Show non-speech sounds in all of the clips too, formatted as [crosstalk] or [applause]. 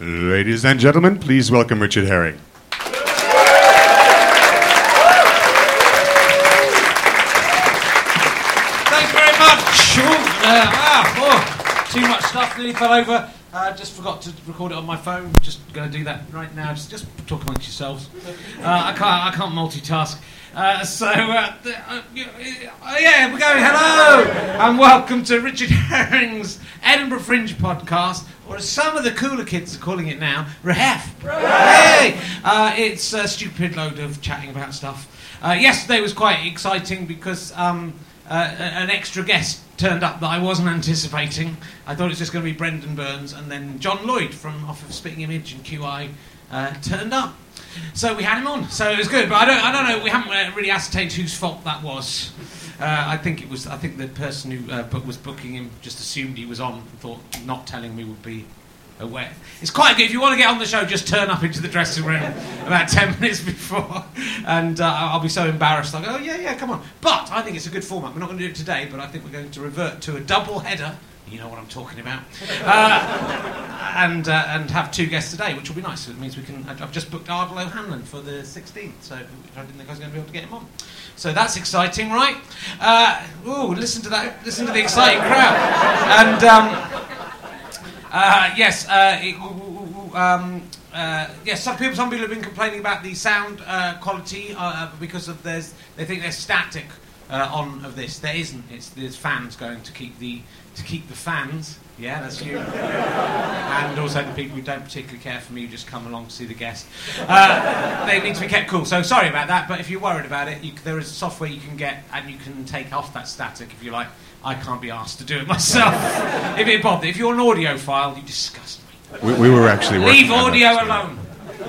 Ladies and gentlemen, please welcome Richard Herring. Thanks very much. Ooh, uh, ah, oh, too much stuff, nearly fell over. Uh, just forgot to record it on my phone. Just going to do that right now. Just, just talk amongst yourselves. [laughs] Uh, I can't, I can't multitask. Uh, so, uh, the, uh, uh, yeah, we're going. Hello, and welcome to Richard [laughs] Herring's Edinburgh Fringe podcast, or as some of the cooler kids are calling it now, Rehef. Hey, uh, it's a stupid load of chatting about stuff. Uh, yesterday was quite exciting because um, uh, an extra guest turned up that I wasn't anticipating. I thought it was just going to be Brendon Burns, and then John Lloyd from off of Spitting Image and QI uh, turned up. So we had him on. So it was good, but I don't, I don't know. We haven't uh, really ascertained whose fault that was. Uh, I think it was. I think the person who uh, was booking him just assumed he was on and thought not telling me would be aware. It's quite good. If you want to get on the show, just turn up into the dressing room [laughs] about 10 minutes before, and uh, I'll be so embarrassed. Like, oh, yeah, yeah, come on. But I think it's a good format. We're not going to do it today, but I think we're going to revert to a double header. You know what I'm talking about. [laughs] Uh, and, uh, and have two guests today, which will be nice. It means we can. I've just booked Ardal O'Hanlon for the 16th, so I didn't think I was going to be able to get him on. So that's exciting, right? Uh, ooh, listen to that! Listen to the exciting crowd. And um, uh, yes, uh, it, um, uh, yes. Some people, some people have been complaining about the sound uh, quality uh, because of there's, they think there's static uh, on of this. There isn't. It's there's fans going to keep the to keep the fans. Yeah, that's you. [laughs] and also the people who don't particularly care for me who just come along to see the guest. Uh, they need to be kept cool. So sorry about that. But if you're worried about it, you, there is software you can get and you can take off that static if you like. I can't be asked to do it myself. [laughs] if it bother, if you're an audiophile, you disgust me. We, we were actually working Leave audio alone.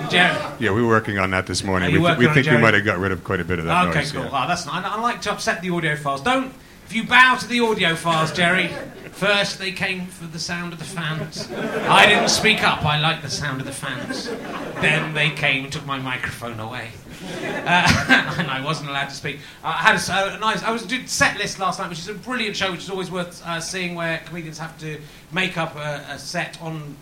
Jerry. Yeah, we were working on that this morning. We, th- we think we might have got rid of quite a bit of that Okay, noise. cool. yeah. Ah, that's not, I, I like to upset the audiophiles. Don't. If you bow to the audio files, Jerry. First, they came for the sound of the fans. I didn't speak up. I like the sound of the fans. Then they came and took my microphone away, uh, [laughs] and I wasn't allowed to speak. I had a nice. I was doing set list last night, which is a brilliant show, which is always worth uh, seeing, where comedians have to make up a, a set on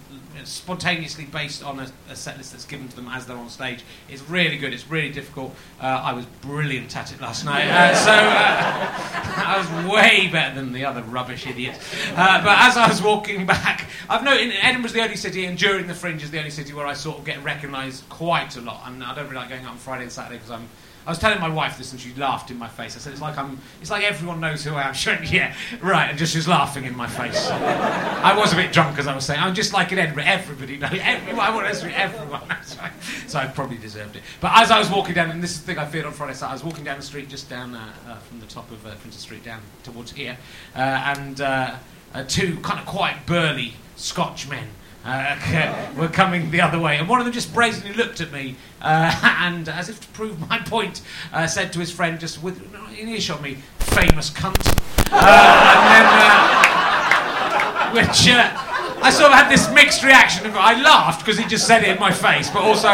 spontaneously based on a, a set list that's given to them as they're on stage. It's really good. It's really difficult. Uh, I was brilliant at it last night. Uh, so uh, [laughs] I was way better than the other rubbish idiots. Uh, but as I was walking back, I've noted Edinburgh's the only city, and during the Fringe is the only city where I sort of get recognised quite a lot. And I don't really like going out on Friday and Saturday because I'm. I was telling my wife this and she laughed in my face. I said, "It's like I'm. It's like everyone knows who I am." She went, "Yeah, right," and just she was laughing in my face. I was a bit drunk as I was saying. I'm just like in Edinburgh. Everybody knows. Everyone, I want everyone. [laughs] Right? So I probably deserved it. But as I was walking down, and this is the thing I feared on Friday, so I was walking down the street, just down uh, uh, from the top of uh, Princes Street down towards here, uh, and uh, uh, two kind of quite burly Scotch men. Uh, [laughs] were coming the other way, and one of them just brazenly looked at me, uh, [laughs] and as if to prove my point, uh, said to his friend, just with in earshot me, "Famous cunt," uh, and then. Uh, which uh, I sort of had this mixed reaction. I laughed because he just said it in my face, but also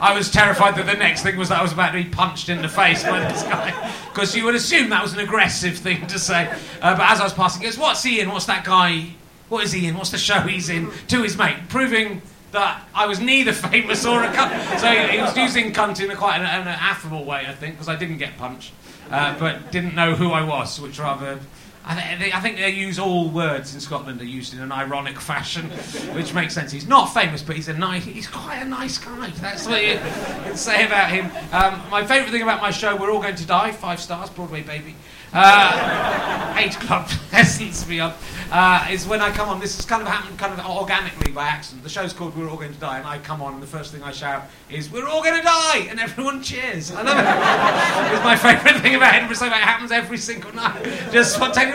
I was terrified that the next thing was that I was about to be punched in the face by this guy. Because you would assume that was an aggressive thing to say. But as I was passing, he goes, "What's he in? What's that guy? What is he in? What's the show he's in?" To his mate, proving that I was neither [laughs] famous or a cunt. So he, he was using cunt in a quite an, an affable way, I think, because I didn't get punched, uh, but didn't know who I was, which rather. I, th- they, I think they use all words in Scotland are used in an ironic fashion, [laughs] which makes sense. He's not famous, but he's a nice. He's quite a nice guy. That's what you [laughs] can say about him. Um, my favourite thing about my show, "We're All Going to Die," five stars, Broadway baby. Uh, eight club essence beyond uh, is when I come on. This has kind of happened kind of organically by accident. The show's called "We're All Going to Die," and I come on, and the first thing I shout is "We're all going to die," and everyone cheers. I love it. [laughs] it's my favourite thing about Edinburgh. So it happens every single night. Just spontaneous.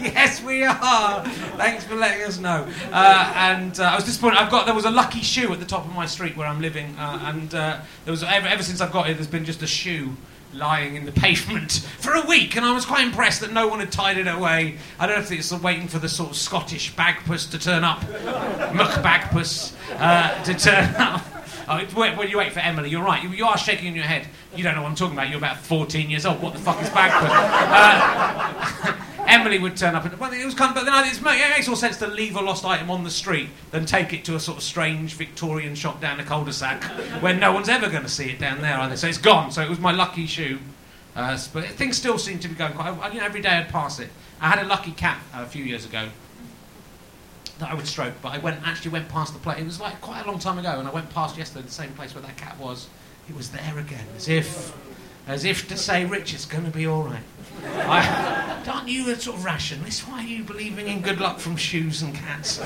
yes, we are. Thanks for letting us know. Uh, and uh, I was disappointed. I've got there was a lucky shoe at the top of my street where I'm living, uh, and uh, there was ever, ever since I've got here, there's been just a shoe lying in the pavement [laughs] for a week, and I was quite impressed that no one had tied it away. I don't know if it's waiting for the sort of Scottish bagpuss to turn up, muck bagpuss uh, to turn [laughs] up. Oh, when you wait for Emily, you're right. You, you are shaking in your head. You don't know what I'm talking about. You're about 14 years old. What the fuck is bagpuss? Uh, [laughs] Emily would turn up, and well, it was kind of. But then it, it makes more sense to leave a lost item on the street than take it to a sort of strange Victorian shop down a cul-de-sac [laughs] where no one's ever going to see it down there either. So it's gone. So it was my lucky shoe. Uh, but things still seem to be going quite. I, you know, every day I'd pass it. I had a lucky cat uh, a few years ago that I would stroke, but I went actually went past the place. It was like quite a long time ago, and I went past yesterday the same place where that cat was. It was there again, as if, as if to say, Rich, it's going to be all right. I, aren't you a sort of rationalist? Why are you believing in good luck from shoes and cats?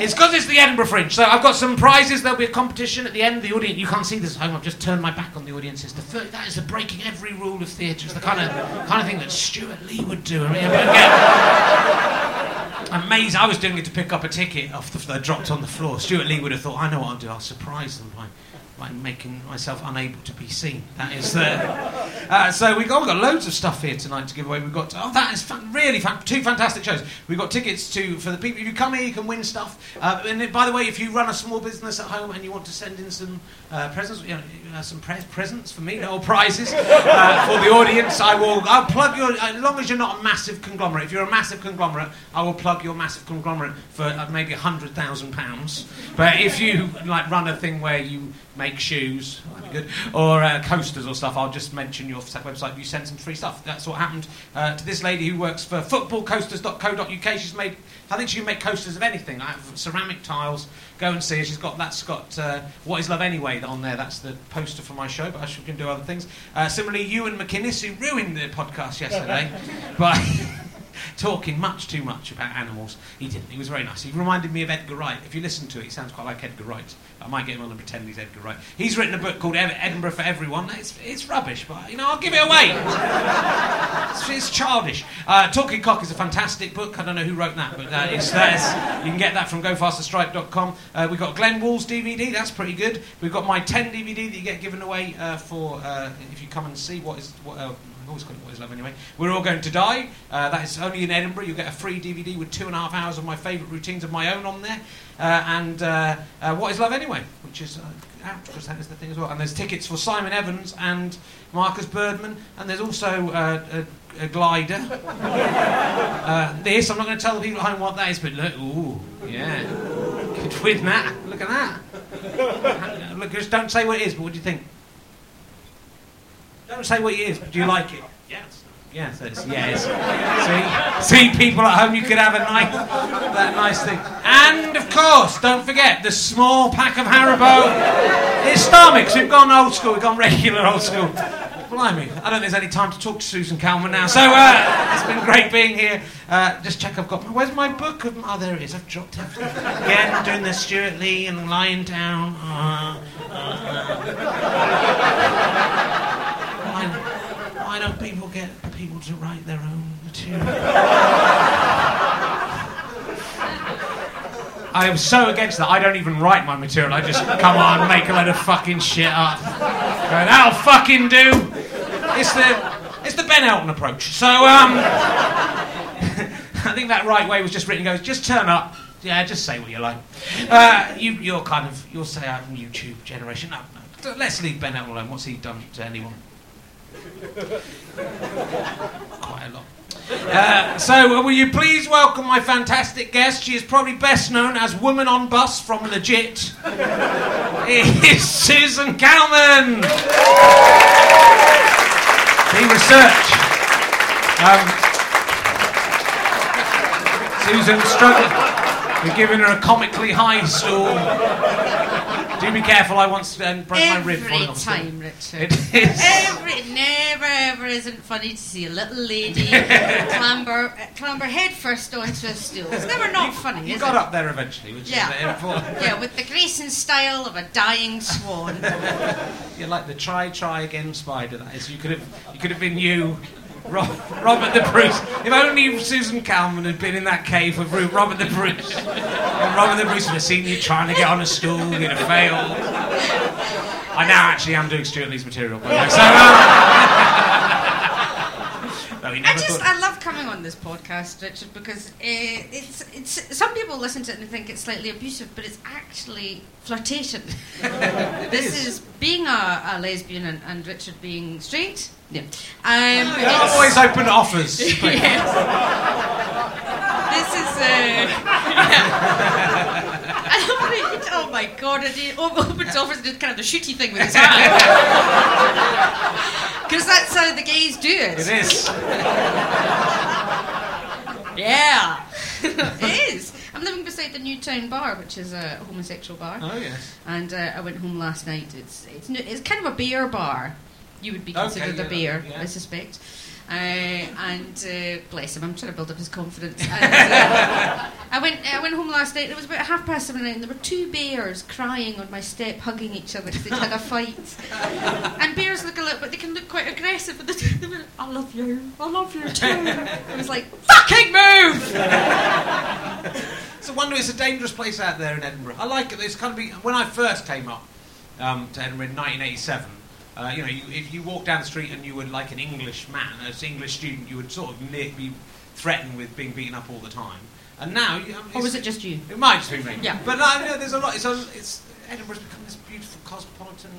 It's because it's the Edinburgh Fringe. So I've got some prizes. There'll be a competition at the end. The audience, you can't see this at home. I've just turned my back on the audience. The thir- that is the breaking every rule of theatre. It's the kind of kind of thing that Stewart Lee would do. I mean, again, amazing. I was doing it to pick up a ticket off the dropped on the floor. Stewart Lee would have thought, I know what I'll do. I'll surprise them by by making myself unable to be seen. That is the. [laughs] Uh, so we've got, we've got loads of stuff here tonight to give away. We've got oh that is really two fantastic shows. We've got tickets to for the people. If you come here, you can win stuff. Uh, and by the way, if you run a small business at home and you want to send in some uh, presents, you know, uh, some pre- presents for me, or prizes [laughs] uh, for the audience, I will. I'll plug your. As long as you're not a massive conglomerate. If you're a massive conglomerate, I will plug your massive conglomerate for uh, maybe hundred thousand pounds. But if you like run a thing where you make shoes, that'd be good, or uh, coasters or stuff, I'll just mention your website. You send some free stuff. That's what happened uh, to this lady who works for footballcoasters.co.uk. She's made, I think she can make coasters of anything, like ceramic tiles. Go and see her. She's got that's got uh, what is love anyway on there. That's the poster for my show, but she can do other things. Uh, similarly, Ewan McInnes, who ruined the podcast yesterday, [laughs] but. [laughs] talking much too much about animals. He didn't. He was very nice. He reminded me of Edgar Wright. If you listen to it, he sounds quite like Edgar Wright. I might get him on and pretend he's Edgar Wright. He's written a book called Edinburgh for Everyone. It's, it's rubbish, but you know I'll give it away. it's, it's, childish. Uh, Talking Cock is a fantastic book. I don't know who wrote that, but uh, it's there. You can get that from GoFasterStripe.com. Uh, we've got Glenn Wool's DVD. That's pretty good. We've got my 10 DVD that you get given away uh, for uh, if you come and see what is what uh, always call it What Is Love anyway. We're all going to die. Uh, that is only in Edinburgh. You'll get a free DVD with two and a half hours of my favourite routines of my own on there. Uh, and uh, uh What Is Love Anyway, which is uh, out because that is the thing as well. And there's tickets for Simon Evans and Marcus Birdman. And there's also uh, a, a, glider. [laughs] this, I'm not going to tell the people at home what that is, but look, ooh, yeah. Could win that. Look at that. [laughs] Look, just don't say what it is, but what do you think? Don't say what it is. But do you like it? Yes. Yes, it's yes. see, see, people at home, you could have a nice, that nice thing. And of course, don't forget the small pack of Haribo. It's Starmix. We've gone old school. We've gone regular old school. Blimey, I don't think there's any time to talk to Susan Calman now. So uh, it's been great being here. Uh, just check I've got. My, where's my book? Of, oh, there it is. I've dropped it again. Doing the Stewart Lee and lying down. Uh, why, why don't people get people to write their own material? I am so against that. I don't even write my material. I just come on, make a load of fucking shit up. Go, That'll fucking do. It's the it's the Ben Elton approach. So um, [laughs] I think that right way was just written. Goes just turn up. Yeah, just say what you like. Uh, you, you're kind of you'll say I'm YouTube generation. No, no. Let's leave Ben Elton alone. What's he done to anyone? Quite a lot. Uh, so, uh, will you please welcome my fantastic guest? She is probably best known as Woman on Bus from Legit. It's Susan Calman. The research. Um, Susan struggled. We're giving her a comically high stool. Do be careful, I once um, broke my rib. Every time, Richard. It is. Every, never ever isn't funny to see a little lady [laughs] clamber, clamber head first onto a stool. It's never not funny, You got it? up there eventually, which Yeah. is. Yeah, with the grace and style of a dying swan. [laughs] You're like the try, try again spider. That is, you could have, you could have been you, Ro- Robert the Bruce. If only Susan Calman had been in that cave with Robert the Bruce. And Robert the Bruce would have seen you trying to get on a stool, you'd have failed. I now actually am doing Stewart Lee's material, by the way. So, um, [laughs] no, I just I love coming on this podcast, Richard, because uh, it's it's some people listen to it and think it's slightly abusive, but it's actually flirtation. [laughs] [laughs] this is. being a, a lesbian and, and Richard being straight. Yeah. Um, I'm it's- always open offers. [laughs] This is. Uh, [laughs] oh my god! And he op- opens offers and did kind of the shooty thing with his [laughs] hand. Because that's how the gays do it. It is. Yeah. it is. I'm living beside the Newtown Bar, which is a homosexual bar. Oh yes. And uh, I went home last night. It's it's it's kind of a beer bar. You would be Okay, considered yeah, a beer, yeah. I suspect. Uh, and uh, bless him, I'm trying to build up his confidence. And, uh, [laughs] I went I went home last night. It was about half past seven and there were two bears crying on my step, hugging each other because they'd had a [laughs] fight. and bears look a little, but they can look quite aggressive. But they, they were, I love you, I love you too. I was like, fucking move! [laughs] It's a wonder. It's a dangerous place out there in Edinburgh. I like it. It's kind of be, when I first came up um, to Edinburgh in 1987. Uh, you know, you, if you walk down the street and you were like an English man, as an English student, you would sort of ne- be threatened with being beaten up all the time. And now, you, I mean, Or was it just you? It might just be me. Yeah. But no, no, there's a lot. It's, a, it's Edinburgh's become this beautiful cosmopolitan.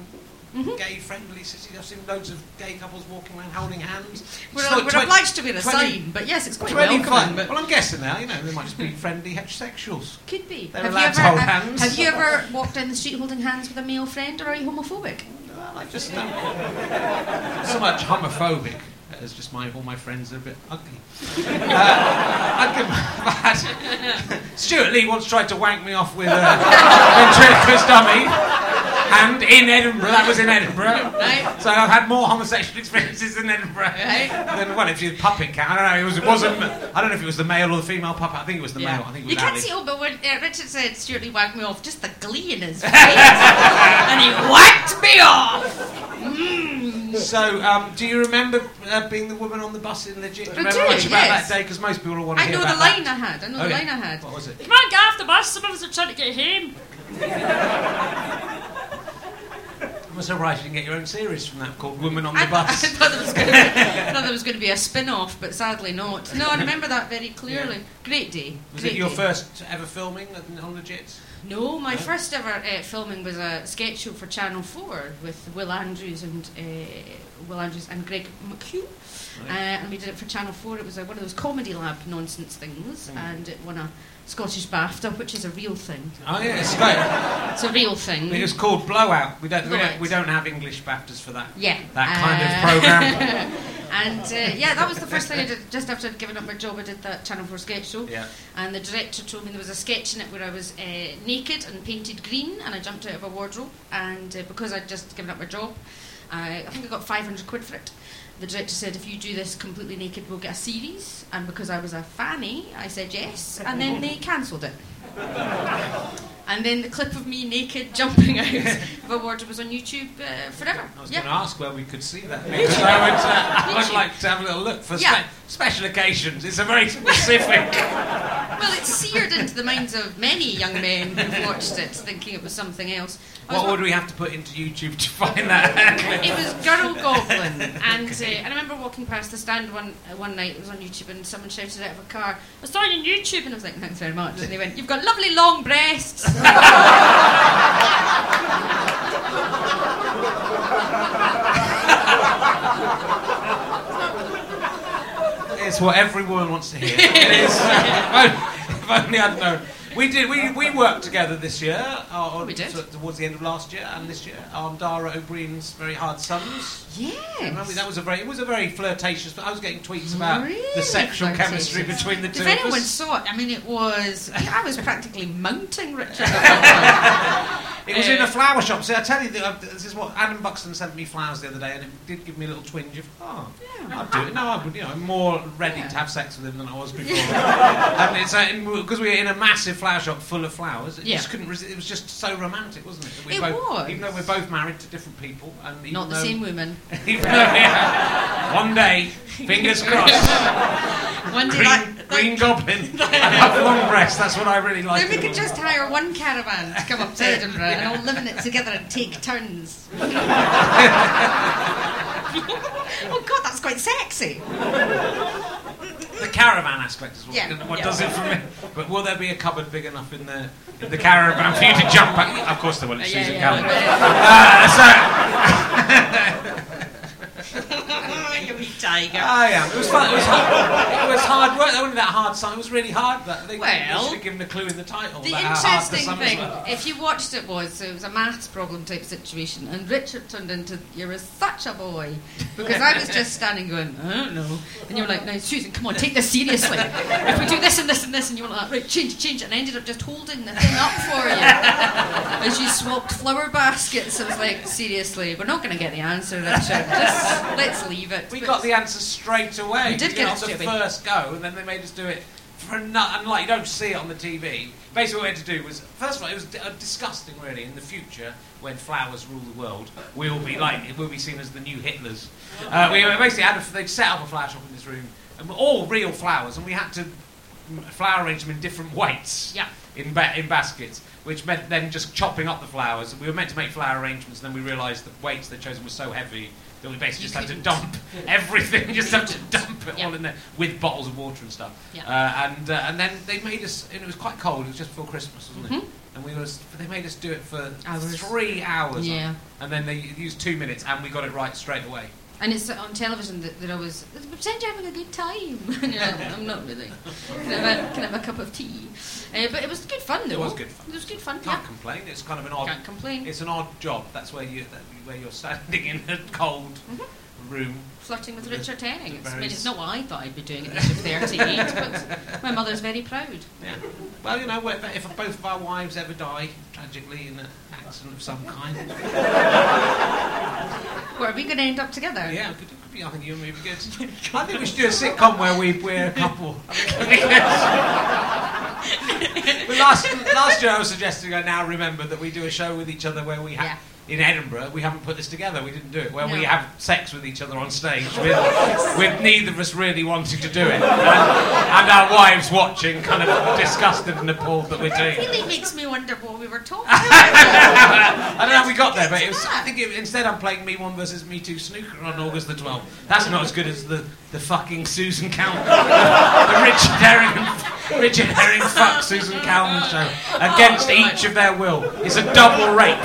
Mhm. Gay-friendly city. I've seen loads of gay couples walking around holding hands. We're, like we're obliged to be the 20 sign, but yes, it's quite 25 welcoming. But Well, I'm guessing now, you know, they might just be [laughs] friendly heterosexuals. Could be. They're have you ever to hold uh, hands. have you ever walked down the street holding hands with a male friend, or are you homophobic? Well, I just don't. so much homophobic as just my all my friends are a bit ugly. Uh, that. [laughs] Stewart Lee once tried to wank me off with a ventriloquist dummy, and in Edinburgh, that was in Edinburgh. Right. So I've had more homosexual experiences in Edinburgh Right. than well, if you puppet count. I don't know. It was it wasn't. [laughs] I don't know if it was the male or the female puppet. I think it was the male. I think it was you can't see, oh, but when uh, Richard said Stewart Lee wagged me off, just the glee in his face, [laughs] and he whacked me off. Mm. So, um, do you remember uh, being the woman on the bus in Legit? Do you I remember do, much about yes. that day? Because most people will want to I hear know about the that. line I had. I know Oh, the yeah. line I had. What was it? Come on, get off the bus. Some of us are trying to get home. [laughs] I'm surprised you didn't get your own series from that called Woman on I, the I Bus. thought there was going to be, I thought there was going [laughs] to be a spin-off, but sadly not. No, I remember that very clearly. Great day. Was Great it your day. first ever filming on- on Legit? No, my No? first ever uh, filming was a sketch show for Channel Four with Will Andrews and uh, Will Andrews and Greg McHugh, uh, and we did it for Channel Four. It was uh, one of those comedy lab nonsense things, Mm. and it won a Scottish BAFTA, which is a real thing. Oh yeah, it's great. It's a real thing. It was called Blowout. We don't, we don't, Blowout. we don't have English BAFTAs for that. yeah, That kind Uh, of program. [laughs] and uh, yeah, that was the first thing I did. Just after I'd given up my job, I did that Channel 4 sketch show. Yeah. And the director told me there was a sketch in it where I was uh, naked and painted green, and I jumped out of a wardrobe. And uh, because I'd just given up my job, I, I think I got 500 quid for it. The director said, if you do this completely naked, we'll get a series. And because I was a fanny, I said yes. And then they cancelled it. And then the clip of me naked jumping out [laughs] of a wardrobe was on YouTube uh, forever. I was Yeah. going to ask where we could see that [laughs] because I would, uh, I would like to have a little look for Yeah. spe- special occasions. It's a very specific. [laughs] Well, it's seared into the minds of many young men who've watched it, thinking it was something else. I what would we have to put into YouTube to find that? [laughs] It was Girl Goblin, [laughs] and uh, and I remember walking past the stand one uh, one night. It was on YouTube, and someone shouted out of a car, "I saw you on YouTube," and I was like, "Thanks very much." And they went, "You've got lovely long breasts." It's what every woman wants to hear. [laughs] It is. If only I'd known. We did. We, we worked together this year. Uh, We did. towards the end of last year and this year on Dara Ó Briain's Very Hard Sums. Remember, that was a very. It was a very flirtatious. I was getting tweets about Really the sexual flirtatious. chemistry between the two If anyone saw it, I mean, it was. I was practically mounting Richard. [laughs] It was in Uh, a flower shop. See, I tell you, uh, this is what Adam Buxton sent me flowers the other day, and it did give me a little twinge of, oh, Yeah. I'd do it. No, I would. You know, I'm more ready to have sex with him than I was [laughs] before. and it's because we were in a massive flower shop full of flowers. It Yeah. just couldn't. Resist, it was just so romantic, wasn't it? It both, was. Even though we're both married to different people, and even Not the though, same woman. [laughs] Even though, yeah, one day, fingers [laughs] crossed, One day, green, that, green goblin. I have long breasts. That's what I really like. Then we could just hire one caravan to come up to Edinburgh and all live in it together and take turns. [laughs] oh God, that's quite sexy. The caravan aspect is what, Yeah, what yeah. does it for me. But will there be a cupboard big enough in the in the caravan for you to jump out? Of course there will. It's Susan Calman. Uh, so, [laughs] tiger. Oh, I am. It was fun. It was hard. It was hard work. It wasn't that hard. Song. It was really hard. That they Well, should have given a clue in the title. The interesting thing, if you watched it, was so it was a maths problem type situation, and Richard turned into you're such a boy because I was just standing going I don't know, and you were like, no, Susan, come on, take this seriously. if we do this and this and this, and you were like, right, change, change, it, and I ended up just holding the thing up for you [laughs] as you swapped flower baskets. I was like, seriously, we're not going to get the answer, Richard. Just let's leave it. We But- got the answer straight away. We did You get know, it on the first go, and then they made us do it for a nut. And like you don't see it on the TV. Basically, what we had to do was first of all, it was uh, disgusting. Really, in the future, when flowers rule the world, we'll be like we'll be seen as the new Hitlers. Uh, we basically had a, they'd set up a flower shop in this room, and we're all real flowers, and we had to flower arrange them in different weights Yeah. in, ba- in baskets, which meant then just chopping up the flowers. We were meant to make flower arrangements, and then we realised the weights they'd chosen were so heavy that we basically You just had to dump [laughs] everything, just had to [laughs] dump it Yeah. all in there with bottles of water and stuff. Yeah. Uh, and uh, and then they made us, and it was quite cold. It was just before Christmas, wasn't Mhm. it? And we was, they made us do it for Hours. three hours. Yeah. And then they used two minutes, and we got it right straight away. And it's on television that they're always pretend you're having a good time. [laughs] And you're like, I'm not really. Can I have a, can I have a cup of tea? Uh, but it was good fun though. It was good fun. It was good fun. Can't Yeah. complain. It's kind of an odd. Can't complain. It's an odd job. That's where you where you're standing in a cold Mm-hmm. room. Flirting with Richard Herring. It's, I mean, it's not what I thought I'd be doing at the age of 38, but [laughs] my mother's very proud. Yeah. Well, you know, if if both of our wives ever die tragically in an accident of some kind, [laughs] Well, are we going to end up together? yeah, could, it could be. I think you and me would be good. I think we should do a sitcom where we we're a couple. I think it'd be good. but last last year I was suggesting. I now remember that we do a show with each other where we have. Yeah. In Edinburgh, we haven't put this together. We didn't do it. Where we have sex with each other on stage, with, with neither of us really wanting to do it, and, and our wives watching, kind of disgusted and appalled that we're doing It it. really makes me wonder what we were talking [laughs] about. I don't know how we got there, but it was, I think it, instead I'm playing Me One versus Me Two snooker on August the 12th. That's not as good as the, the fucking Susan Calman, the Richard Herring, Richard Herring fuck Susan Calman show against each of their will. It's a double rape.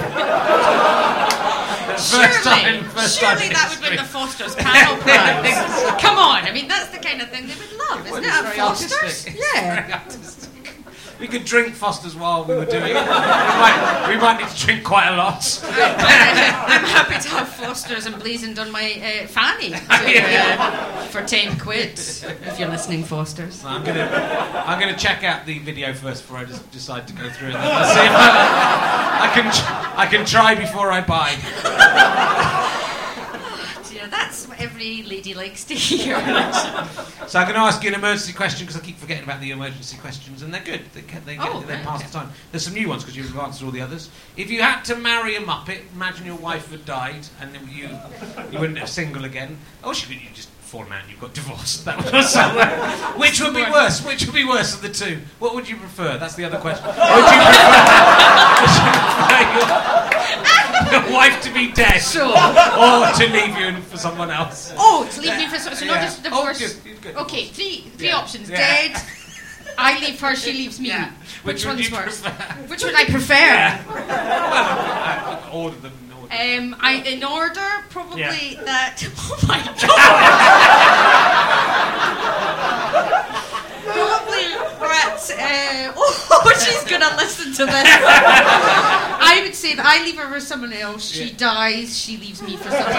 First surely, time, first surely in that would win the. Foster's panel [laughs] prize. Come on, I mean that's the kind of thing they would love, isn't it's it? very At Foster's, artistic. Yeah. We could drink Foster's while we were doing it. We might, we might need to drink quite a lot. [laughs] I'm happy to have Foster's emblazoned on my uh, fanny to, uh, [laughs] for ten quid. If you're listening, Foster's. I'm gonna, I'm gonna check out the video first before I just decide to go through it. I, I can, I can try before I buy. Yeah, that's what every lady likes to [laughs] hear. [laughs] So I'm going to ask you an emergency question because I keep forgetting about the emergency questions, and they're good. They, get, they, get, Oh, they right, pass okay. the time. There's some new ones because you've answered all the others. If you had to marry a muppet, imagine your wife had died and then you you wouldn't have single again. Oh, she could you just fallen out and you've got divorced. That also, which would be worse? Which would be worse of the two? What would you prefer? That's the other question. [laughs] Would you prefer, would you prefer your, [laughs] your wife to be dead Sure. or to leave you for someone else? Oh, to leave me for so, so not just divorce. Oh, good, good, okay, three three Yeah. options. Yeah. Dead. [laughs] I leave her, she leaves me. Yeah. Which, would one's you worse? prefer? Which would I prefer? Yeah. Well, I ordered them in order. Um, I in order probably Yeah. that. [laughs] Oh my god! Uh, [laughs] oh, she's gonna listen to this. [laughs] I would say that I leave her for someone else. She Yeah. dies. She leaves me for someone [laughs] else.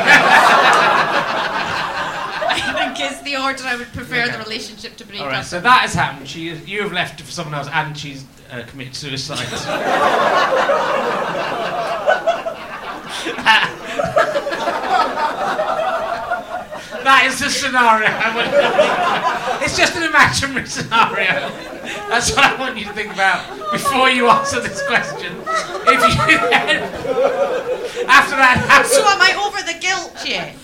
I think is the order I would prefer the relationship to break All right, up. so that has happened. She, you have left for someone else, and she's uh, committed suicide. that is the scenario. It's just an imaginary scenario. That's what I want you to think about before you answer this question. If you then, after that happens, so am I over the guilt [laughs] yet?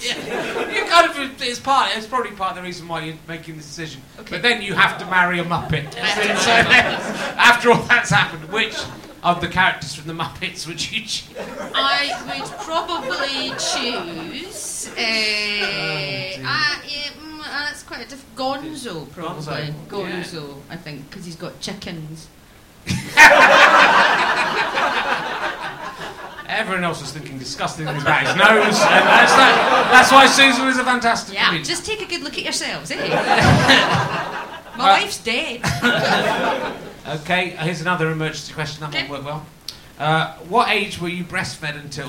you kind of it's part it's probably part of the reason why you're making this decision. Okay. But then you have to marry a Muppet. [laughs] have So then, after all that's happened, which of the characters from the Muppets would you choose? I would probably choose. Uh, dear. uh, yeah, mm, uh, that's quite a diff- Gonzo, probably. Gonzo, Gonzo, I think, because he's got chickens. Uh, [laughs] Everyone else was thinking disgusting things about his nose, and that's, that, that's why Susan is a fantastic Yeah, comedian. just take a good look at yourselves, eh? [laughs] My Uh, wife's dead. [laughs] Okay, here's another emergency question. That Okay. won't work well. Uh, what age were you breastfed until?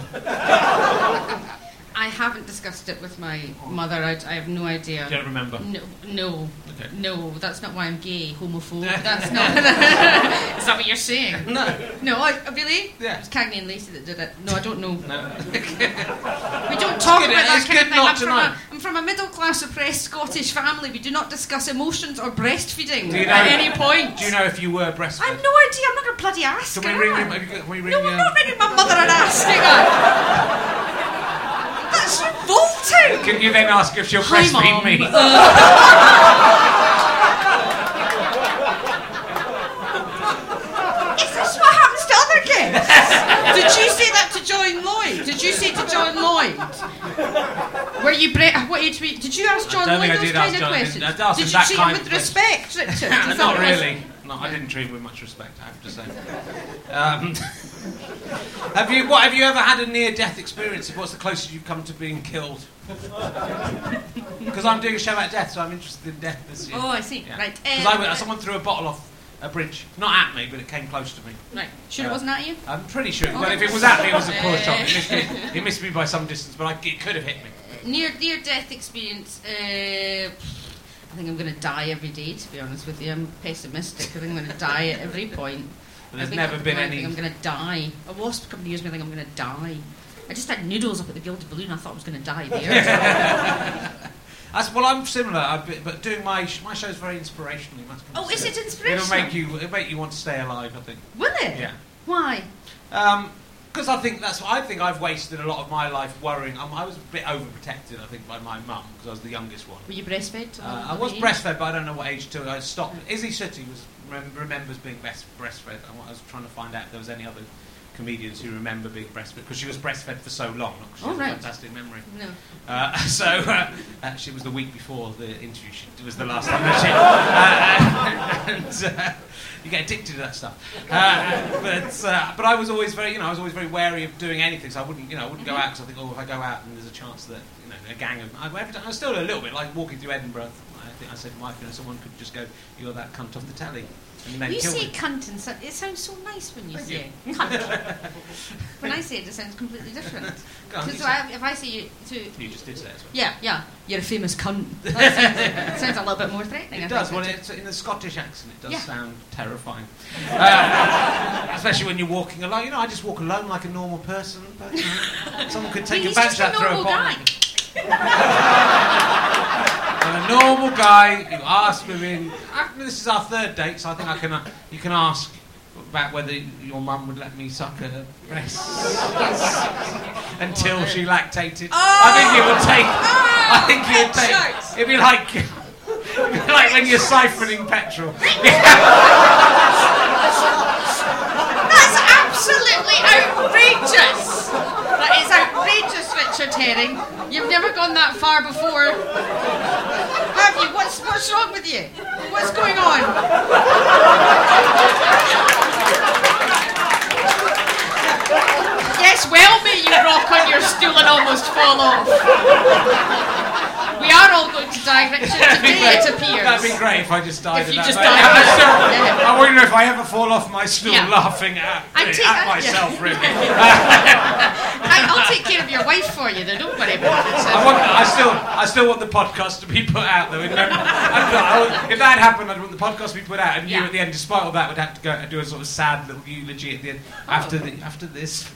I haven't discussed it with my oh. mother. I, I have no idea. Do you remember? No, no, Okay. no. That's not why I'm gay, homophobe. [laughs] That's not. [laughs] Is that what you're saying? No. No, I, really? Yeah. It was Cagney and Lacey that did it. No, I don't know. No. [laughs] We don't talk good, about that it's kind good of thing. not I'm from, a, I'm from a middle class oppressed Scottish family. We do not discuss emotions or breastfeeding Do you at any point. Do you know if you were breastfeeding? I have no idea. I'm not going to bloody ask Can we ring am him? I? have you got- Can we ring No, I'm not ringing my mother and asking her. That's revolting. Can you then ask if she'll Hi, breastfeed Mum. me? [laughs] Is this what happens to other kids? Did you say that to John Lloyd? Did you say to John Lloyd? Were you bre- what age were you? Did you ask John Lloyd those did kind of John- questions? didn't- did you treat him with respect, Richard? [laughs] Is Not what it really. No, I didn't treat him with much respect. I have to say. Um, [laughs] have you? What have you ever had a near-death experience? What's the closest you've come to being killed? [laughs] Because I'm doing a show about death, so I'm interested in death this year. Oh, I see. Yeah. Right. Because um, someone threw a bottle off a bridge, not at me, but it came close to me. right. Sure, it Uh, wasn't at you. I'm pretty sure. Well, if it was at me, it was a poor [laughs] shot. It missed me, it missed me by some distance, but I, it could have hit me. Near near death experience. Uh, I think I'm going to die every day. To be honest with you, I'm pessimistic. I think I'm going to die at every point. There's never been point I think I'm going to die. I was for a couple of years. ago, I think I'm going to die. I just had noodles up at the Gilded Balloon. I thought I was going to die there. [laughs] [laughs] That's, well, I'm similar, but doing my sh- my show's very inspirational. you must oh, is it inspirational? It'll make you it'll make you want to stay alive. I think. Will it? Yeah. Why? Um, Because I think that's I think I've wasted a lot of my life worrying. Um, I was a bit overprotected, I think, by my mum because I was the youngest one. Were you breastfed? Uh, I was breastfed, but I don't know what age to. I stopped. Isy Suttie was rem- remembers being best breastfed. I was trying to find out if there was any other comedians who remember being breastfed because she was breastfed for so long. Not she Oh, has right. a fantastic memory. No. Uh, [laughs] so uh, actually, it was the week before the interview. She, it was the last time that she. [laughs] Uh, and, uh, you get addicted to that stuff. Uh, but uh, but I was always very you know I was always very wary of doing anything. So I wouldn't you know I wouldn't go out because I think oh if I go out and there's a chance that you know a gang of I, every time, I was still a little bit like walking through Edinburgh. I think I said to my know, someone could just go, "You're that cunt off the telly," You kill say me. cunt and so, it sounds so nice when you Thank say it. cunt. [laughs] when I say it, it sounds completely different. [laughs] Go on, you So if I say you to you just did say it. as well. yeah, yeah, you're a famous cunt. [laughs] That sounds, sounds a little bit more threatening. I It does. think, Well, it's, in the Scottish accent, it does Yeah. sound terrifying. Uh, especially when you're walking alone. You know, I just walk alone like a normal person. But, you know, someone could take Well, a he's bench just a out, throw a normal bomb. guy. at me. I'm a normal guy who asks women. This is our third date, so I think I can. Uh, you can ask about whether your mum would let me suck her breasts [laughs] until she lactated. I think it would take. I think it would take. It'd be like. [laughs] it'd be like when you're siphoning petrol. [laughs] That's absolutely outrageous. That is outrageous, Richard Herring. You've never gone that far before, have you? What's what's wrong with you? What's going on? Yes, well may you rock on your stool and almost fall off. We are all going to die, Richard, [laughs] That'd be today, it great. appears. That'd be great if I just died If of you that. just died [laughs] I, of still, that, yeah. I wonder if I ever fall off my stool Yeah. laughing at, I take- at yeah. myself, really. [laughs] I, I'll take care of your wife for you, though. Don't worry about it. I, want, I still, I still want the podcast to be put out, though. And, I- I- if that happened, I'd want the podcast to be put out, and you at the end, despite all that, would have to go and do a sort of sad little eulogy at the end. Oh. After the, after this,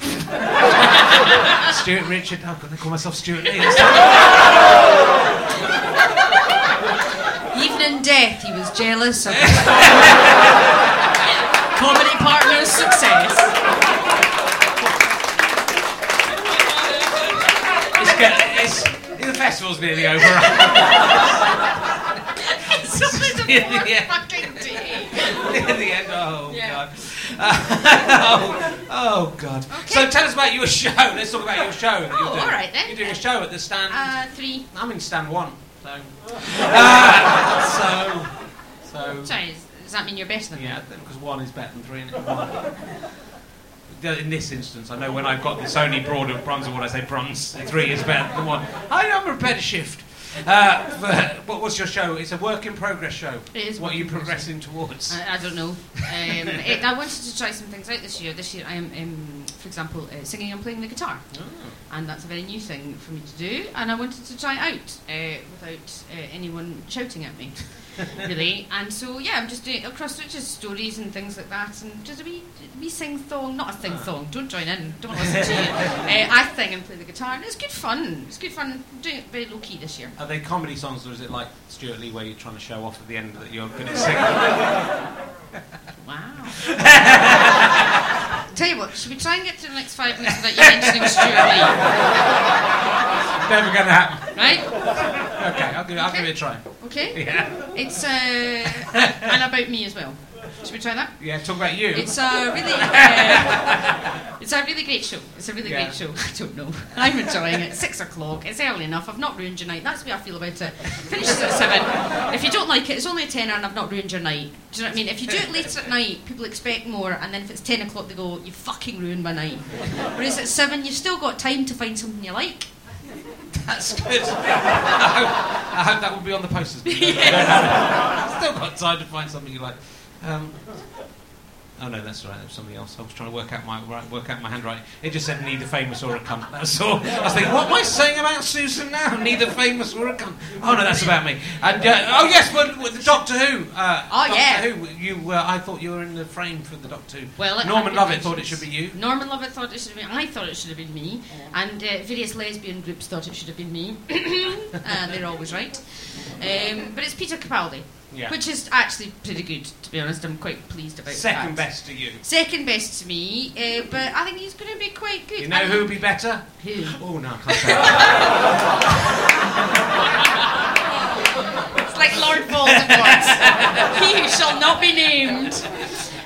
Stuart Richard. I'm going to call myself Stewart Lee. Even in death, he was jealous of his [laughs] comedy partner's success. It's, get, it's, the festival's nearly over. It's the [laughs] Yeah, fucking day. [laughs] in the end. Oh Yeah. god. [laughs] oh, oh god. Okay. So tell us about your show. Let's talk about your show. That you're Oh, doing. all right then. You're doing a show at the stand. Uh, three. I'm in stand one. So. Uh, [laughs] so. So. Sorry, does, that mean you're better than? Yeah, because one is better than three. In this instance, I know when I've got the Sony Broad of Bronze Award, I say bronze. Three is better than one. I am prepared to shift. Uh, [laughs] what was your show? It's a work in progress show. It is What are you progressing towards? I, I don't know. Um, [laughs] it, I wanted to try some things out this year. This year, I am, um, for example, uh, singing and playing the guitar, Oh. and that's a very new thing for me to do. And I wanted to try it out uh, without uh, anyone shouting at me, [laughs] really. And so, yeah, I'm just doing across just stories and things like that, and just a wee, wee sing thong, not a sing thong. Don't join in. Don't listen to you. [laughs] Uh, I sing and play the guitar, and it's good fun. It's good fun. I'm doing it very low key this year. Are they comedy songs, or is it like Stewart Lee, where you're trying to show off at the end that you're good at singing? [laughs] Wow. Tell you what, should we try and get to the next five minutes without you mentioning Stewart Lee? Never going to happen. Right? Okay, I'll give, it- I'll give it a try. Okay. Yeah, It's uh, [laughs] and about me as well. Should we try that? yeah. Talk about you. It's a really, [laughs] uh, it's a really great show. It's a really Yeah. great show. [laughs] I don't know. I'm enjoying it. Six o'clock. It's early enough. I've not ruined your night. That's the way I feel about it. Finishes at seven. If you don't like it, it's only a tenner, and I've not ruined your night. Do you know what I mean? If you do it later at night, people expect more, and then if it's ten o'clock, they go, "You fucking ruined my night." Whereas at seven, you've still got time to find something you like. That's good. I hope, I hope that will be on the posters. but you don't have it. Still got time to find something you like. Um, oh no, that's right. That was something else. I was trying to work out my work out my handwriting. It just said neither famous or a cunt. That's all. I was thinking, what am I saying about Susan now? Neither famous or a cunt. Oh no, that's about me. And uh, oh yes, but with the Doctor Who. Uh, Oh, Doctor yeah. Who. You. Uh, I thought you were in the frame for the Doctor Who. Well, Norman Lovett thought it should be you. Norman Lovett thought it should have been. I thought it should have been me, and uh, various lesbian groups thought it should have been me. [coughs] and they're always right. Um, but it's Peter Capaldi, Yeah. which is actually pretty good. To be honest, I'm quite pleased about Second that. best to you. Second best to me, uh, but I think he's going to be quite good. You know And- who would be better? Who? Oh no, I can't say. [laughs] It's like Lord Voldemort. [laughs] he who shall not be named.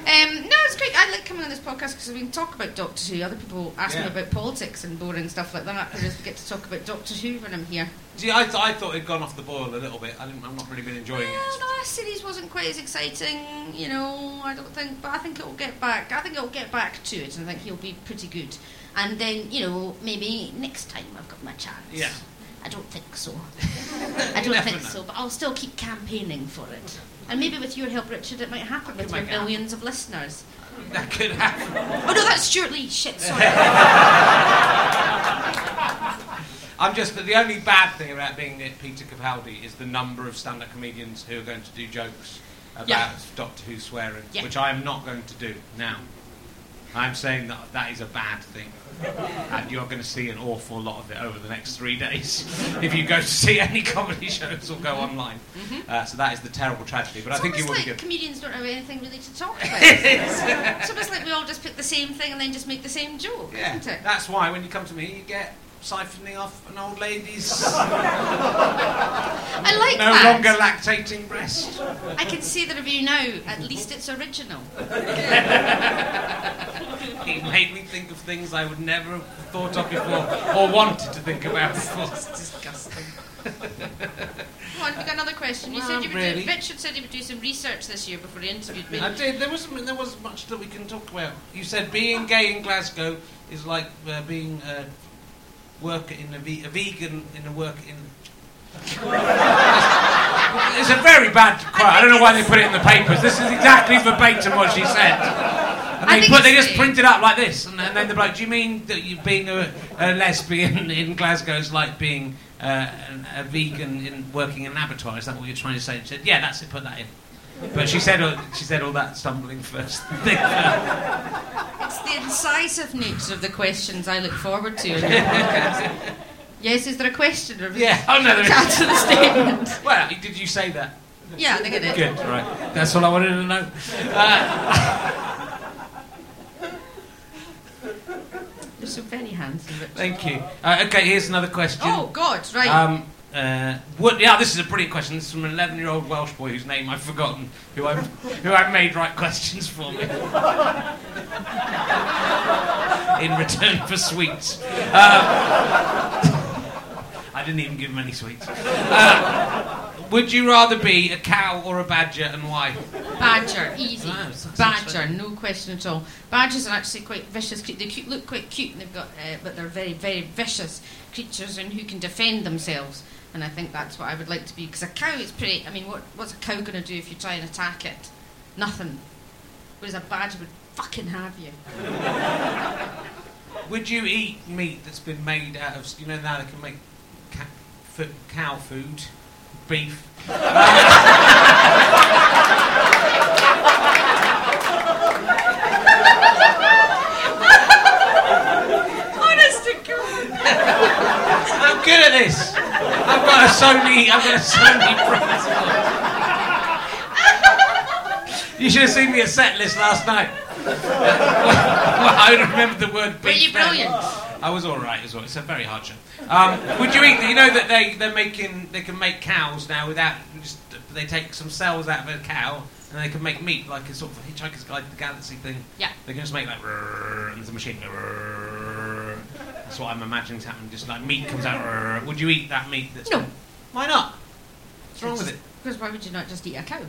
Um, no, it's great. I like coming on this podcast because we can talk about Doctor Who. Other people ask me about politics and boring stuff like that. I just get to talk about Doctor Who when I'm here. See, I, th- I thought it'd gone off the boil a little bit. I didn't, I've not really been enjoying Well, it. the last series wasn't quite as exciting, you know. I don't think, but I think it'll get back. I think it'll get back to it, and I think he'll be pretty good. And then, you know, maybe next time I've got my chance. Yeah. I don't think so. I don't think know. so, but I'll still keep campaigning for it. And maybe with your help, Richard, it might happen with your happen. millions of listeners. That could happen. Oh no, that's Stewart Lee. Shit, sorry. [laughs] I'm just, but the only bad thing about being at Peter Capaldi is the number of stand-up comedians who are going to do jokes about Yeah. Doctor Who swearing, Yeah. which I am not going to do now. I'm saying that that is a bad thing. And you're going to see an awful lot of it over the next three days [laughs] if you go to see any comedy shows or go online. Uh, so that is the terrible tragedy. But Mm-hmm. It's I think you will like be good. comedians don't have anything really to talk [laughs] about. it's almost like we all just pick the same thing and then just make the same joke, Yeah, isn't it? that's why when you come to me, you get siphoning off an old lady's [laughs] I like no that. longer lactating breast. I can see that the review now. At least it's original. [laughs] It made me think of things I would never have thought of before or wanted to think about before. It's [laughs] disgusting. Come on, we got another question. You Well, said you would really. do, Richard said he would do some research this year before he interviewed me. I did. There wasn't. There wasn't much that we can talk about. You said being gay in Glasgow is like uh, being a worker in a, ve- a vegan in a work in. [laughs] it's a very bad quote. I don't know why they put it in the papers. This is exactly verbatim what she said. [laughs] And I they put. They just the- printed up like this, and, then- and then they're like, "Do you mean that you being a, a lesbian [laughs] in Glasgow is like being uh, an, a vegan in working in an abattoir? Is that what you're trying to say?" She said, "Yeah, that's it. Put that in." But she said all, she said all that stumbling first. thing. It's the incisive nature of the questions I look forward to in your [laughs] podcast. yes, is there a question? Or yeah. Oh no. There is. answer the statement. Well, did you say that? Yeah, I think I did. Good. Right. That's all I wanted to know. Uh, You're so very handsome, Richard. thank you. Uh, okay. Here's another question. Oh, God, right. Um, uh, what, yeah, this is a brilliant question. This is from an 11-year-old Welsh boy whose name I've forgotten, who I've, who I've made write questions for me [laughs] in return for sweets. Um, I didn't even give him any sweets. Uh, Would you rather be a cow or a badger, and why? Badger, easy. Wow, that's Badger, no question at all. Badgers are actually quite vicious. cre- They cute, look quite cute, and they've got, uh, but they're very, very vicious creatures and who can defend themselves. And I think that's what I would like to be. Because a cow is pretty. I mean, what, what's a cow going to do if you try and attack it? Nothing. Whereas a badger would fucking have you. [laughs] Would you eat meat that's been made out of, you know, now they can make ca- f- cow food, beef? [laughs] Honest to God. [laughs] I'm good at this. I've got a Sony. I've got a Sony principal. You should have seen me at set list last night. well, I remember the word beef. Were you brilliant? I was all right as well. It's a very hard show. Um, would you eat? You know that they they're making they can make cows now without just they take some cells out of a cow and they can make meat like a sort of Hitchhiker's Guide to the Galaxy thing. Yeah. They can just make like and there's a machine. That's what I'm imagining's happening. Just like meat comes out. Would you eat that meat? That's No. Why not? What's wrong with it? Because why would you not just eat a cow?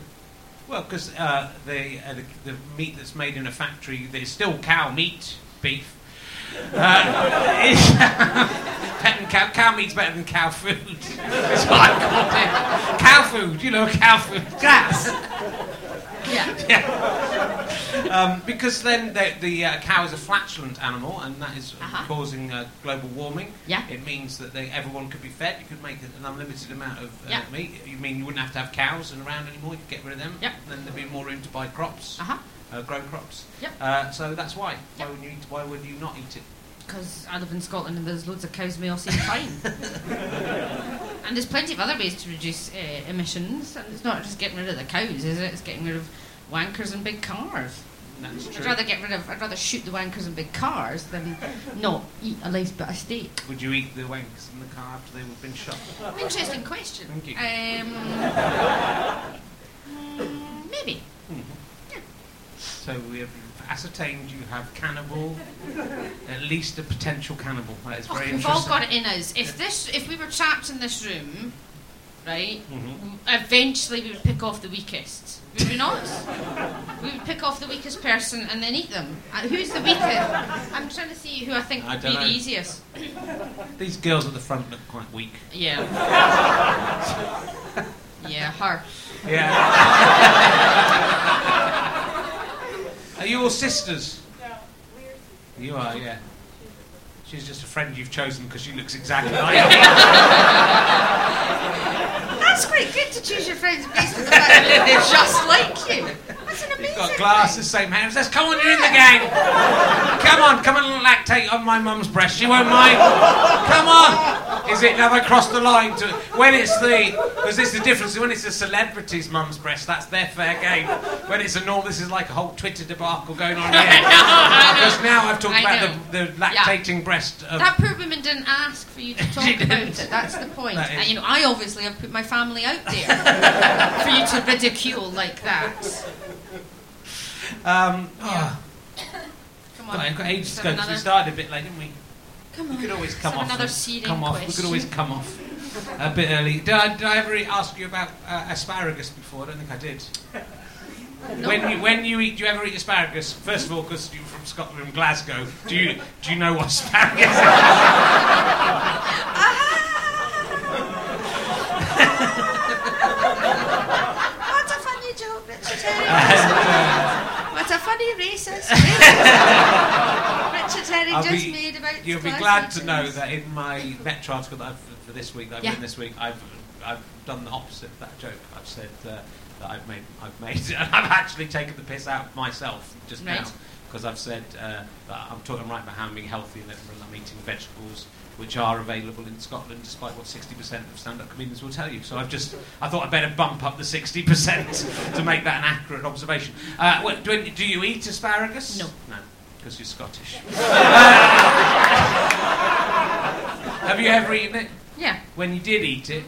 Well, because uh, the, uh, the the meat that's made in a factory, there's still cow meat, beef. Uh, [laughs] is better than [laughs] cow, cow meat's better than cow food. That's what I called it. Cow food, you know, cow food. Grass. [laughs] Yeah. Yeah. Um, because then the, the uh, cow is a flatulent animal, and that is Uh-huh. causing uh, global warming. Yeah. It means that they, everyone could be fed. You could make an unlimited amount of uh, Yeah. meat. You mean you wouldn't have to have cows around anymore? You could get rid of them. Yep. Then there'd be more room to buy crops, Uh huh. uh, grow crops. Yep. Uh, so that's why. Why would you eat? Why would you not eat it? Because I live in Scotland and there's loads of cows all seem fine. [laughs] [laughs] and there's plenty of other ways to reduce uh, emissions. And it's not just getting rid of the cows, is it? It's getting rid of wankers and big cars. That's I'd rather get rid of. I'd rather shoot the wankers in big cars than not eat a nice bit of steak. Would you eat the wankers in the car after they've been shot? Interesting question. Thank you. Um, [laughs] maybe. So we have ascertained you have cannibal, at least a potential cannibal. That is Oh, very we've all got it in us. If this, if we were trapped in this room, right, Mhm. eventually we would pick off the weakest. Would we not? we would pick off the weakest person and then eat them. Uh, who's the weakest? I'm trying to see who I think I would be know. the easiest. These girls at the front look quite weak. Yeah. yeah, her. Yeah. Are you all sisters? No. You are, yeah. She's just a friend you've chosen because she looks exactly like [laughs] you. That's quite good to choose your friends based on the fact that they're just like you. That's an amazing. You've got thing. glasses, same hair. Says, come on, you're in the gang. Come on, come and lactate on my mum's breast. She won't mind. Come on. Is it now they cross the line to when it's the because this is the difference when it's a celebrity's mum's breast that's their fair game when it's a normal this is like a whole Twitter debacle going on here [laughs] because now I've talked I about the, the lactating breast of That poor woman didn't ask for you to [laughs] talk about it. That's the [laughs] point. That And, you know, I obviously have put my family out there for you to ridicule like that. um, Yeah. oh, Come on. I've got ages Let's to have go 'cause we started a bit late didn't we Come we could always come off Another come off we could always come off a bit early did I, did I ever ask you about uh, asparagus before I don't think I did When you when you eat, do you ever eat asparagus? First of all, because you're from Scotland, from Glasgow, do you do you know what asparagus is? What a funny joke. [laughs] And, What a funny racist. [laughs] Richard Herring I'll just be- made about you'll be glad to know that in my Metro article that I've, for this week, that I've Yeah. written this week, I've I've done the opposite of that joke. I've said uh, that I've made I've made [laughs] and I've actually taken the piss out of myself just now because I've said uh, that I'm talking right about how I'm being healthy and I'm eating vegetables which are available in Scotland despite what 60% of stand-up comedians will tell you. So I've just I thought I'd better bump up the 60% [laughs] to make that an accurate observation. Uh, what, do, do you eat asparagus? No. No, because you're Scottish. Have you ever eaten it? Yeah. When you did eat it,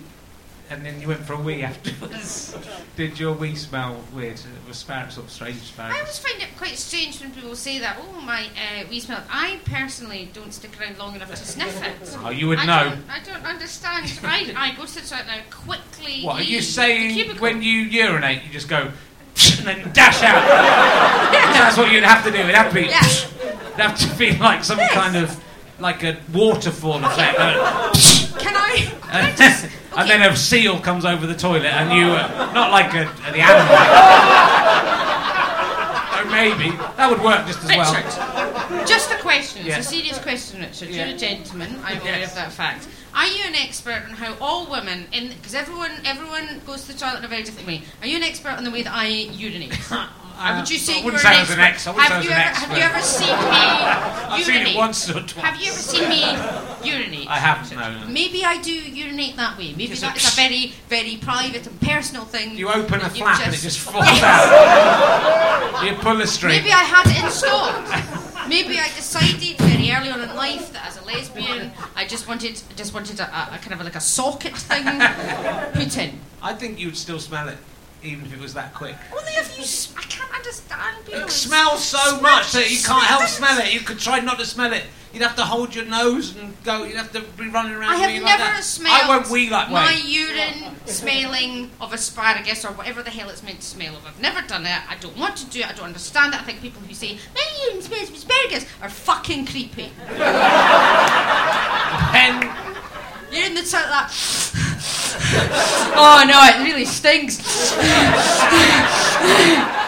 and then you went for a wee afterwards. [laughs] Did your wee smell weird? It was sort of strange I always find it quite strange when people say that. Oh, my uh, wee smell. I personally don't stick around long enough to sniff it. [laughs] Oh, you would I know. Don't, I don't understand. I, I go to the toilet now quickly. What are you saying? When you urinate, you just go [laughs] and then dash out. 'Cause That's what you'd have to do. It'd have to be. Yeah. It'd have to be like some Yes. kind of like a waterfall effect. [laughs] Can I? Can I and, just, [laughs] and then a seal comes over the toilet, and you uh, not like a, the animal. oh, maybe that would work just as well. Richard, just question. It's a serious question, Richard. Yeah. You're a gentleman. I'm aware Yes. of that fact. Are you an expert on how all women, in because everyone everyone goes to the toilet in a very different way. Are you an expert on the way that I urinate? [laughs] Uh, would you say you wouldn't were say an I an expert? ex- I wouldn't say I have you an ever expert. have you ever seen me [laughs] I've urinate? seen it once or twice. Have you ever seen me [laughs] urinate? I haven't. No, no. Maybe I do urinate that way. Maybe Just that a- is a very, very private and personal thing. You open a flap and it just falls Yes. out. You pull a string. Maybe I had it installed. Maybe I decided very early on in life that as a lesbian, I just wanted, just wanted a, a, a kind of like a socket thing put in. I think you'd still smell it, even if it was that quick. Only if you, s- I can't understand people. It smells so much that you can't help smell it. You could try not to smell it. You'd have to hold your nose and go. You'd have to be running around. I have never like that. smelled I won't wee that my way. urine smelling of asparagus or whatever the hell it's meant to smell of. I've never done it. I don't want to do it. I don't understand it. I think people who say my urine smells of asparagus are fucking creepy. [laughs] Then You're in the toilet. Like, oh no, it really stinks.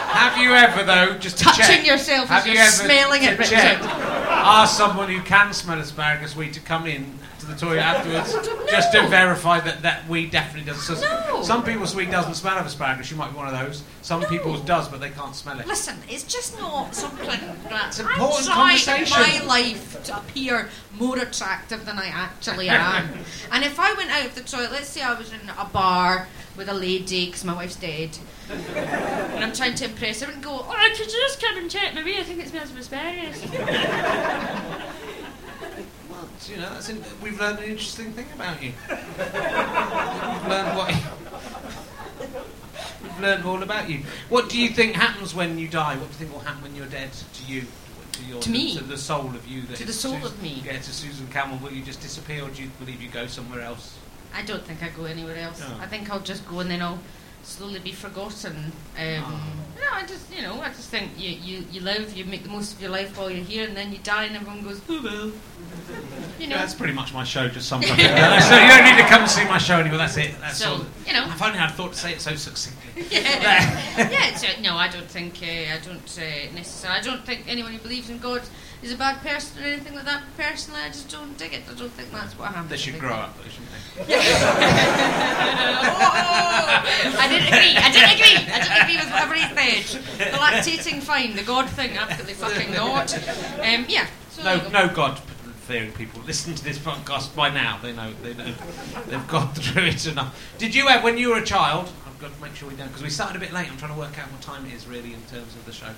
have you ever though just to Touching check, yourself have as you you're ever smelling to it, Richard. check, ask someone who can smell asparagus weed to come in the toilet afterwards just to verify that that wee definitely doesn't. So No. Some people's wee doesn't smell of asparagus. You might be one of those. Some No. people's does, but they can't smell it. Listen, it's just not something that It's important I'm trying in my life to appear more attractive than I actually am. [laughs] and if I went out of the toilet, let's say I was in a bar with a lady because my wife's dead, and I'm trying to impress her, and go, "Oh, could you just come and check? Maybe I think it smells of asparagus." [laughs] You know, that's in, we've learned an interesting thing about you. we've learned what. we've learned all about you. What do you think happens when you die? What do you think will happen when you're dead to you? To, your, To me? To the soul of you. That To the soul Susan- of me? Yeah, to Susan Calman. Will you just disappear, or do you believe you go somewhere else? I don't think I go anywhere else. Oh. I think I'll just go and then I'll slowly be forgotten. Um, Oh. No, I just, you know, I just think you, you, you live, you make the most of your life while you're here, and then you die, and everyone goes, oh well. You know, That's pretty much my show, just summed up. so [laughs] you don't need to come and see my show anymore. That's it. That's so all. you know, If only I'd thought to say it so succinctly. [laughs] yeah, [laughs] yeah. So, no, I don't think uh, I don't uh, necessarily. I don't think anyone who believes in God is a bad person or anything like that. Personally, I just don't dig it. I don't think that's what happens. They should grow up, though, shouldn't they? Oh, I didn't agree. I didn't agree. I didn't agree with whatever he said. The lactating, fine. The God thing, absolutely fucking not. Um, yeah. So No, go. no God fearing people listen to this podcast by now. They know, they know, they've gone [laughs] through it enough. Did you ever, when you were a child? I've got to make sure we don't because we started a bit late. I'm trying to work out what time it is really in terms of the show.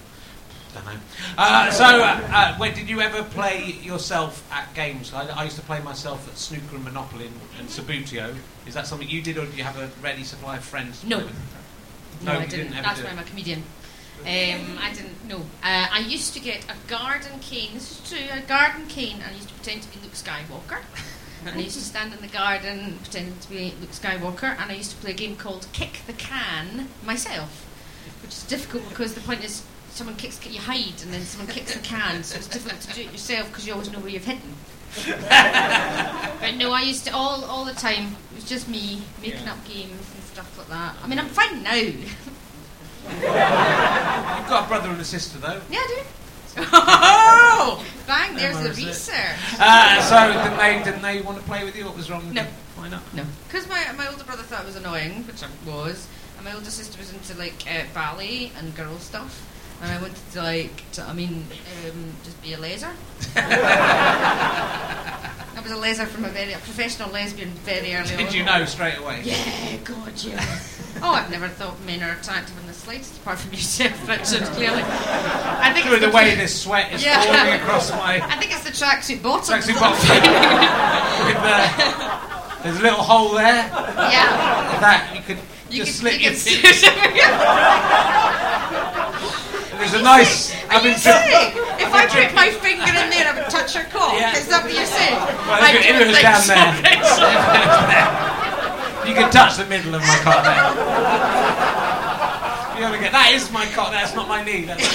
Don't know. Uh, so, uh, uh, when did you ever play yourself at games? I, I used to play myself at snooker and Monopoly and, and Subbuteo. Is that something you did, or did you have a ready supply of friends? No. No, No, I didn't. didn't ever That's do why. I'm a comedian. Um, I didn't. know. Uh, I used to get a garden cane. This is true. A garden cane. I used to pretend to be Luke Skywalker. and I used to stand in the garden pretending to be Luke Skywalker. And I used to play a game called Kick the Can myself, which is difficult because the point is someone kicks, you hide, and then someone kicks the can. So it's difficult to do it yourself because you always know where you've hidden. [laughs] but no, I used to all all the time. It was just me making Yeah. up games and stuff like that. I mean, I'm fine now. You've got a brother and a sister, though. Yeah, I do. Oh, bang! There's the Memorise it. research. Uh, so didn't they, didn't they want to play with you? What was wrong with No. you? Why not? No, because my my older brother thought it was annoying, which I was, and my older sister was into like uh, ballet and girl stuff, and I wanted to like, to, I mean, um, just be a laser. [laughs] [laughs] I was a laser from a very a professional lesbian very early on. Did you know straight away? Yeah, God, yeah. [laughs] oh, I've never thought men are attractive in the slightest, apart from yourself, [laughs] Richard. Clearly, I think Through it's the way this sweat is Yeah. falling across my I think it's the tracksuit bottom. tracksuit bottom [laughs] with the There's a little hole there. Yeah. That you could You just can, slip you your finger. There's a nice. Are been saying if I put my finger in there, I would touch her cock? Yeah. Is that what you're saying? Well, I if it, if don't it was think down so. there. If it was there. You can touch the middle of my cock there. You ever get that is my cock, that's not my knee. That's [laughs]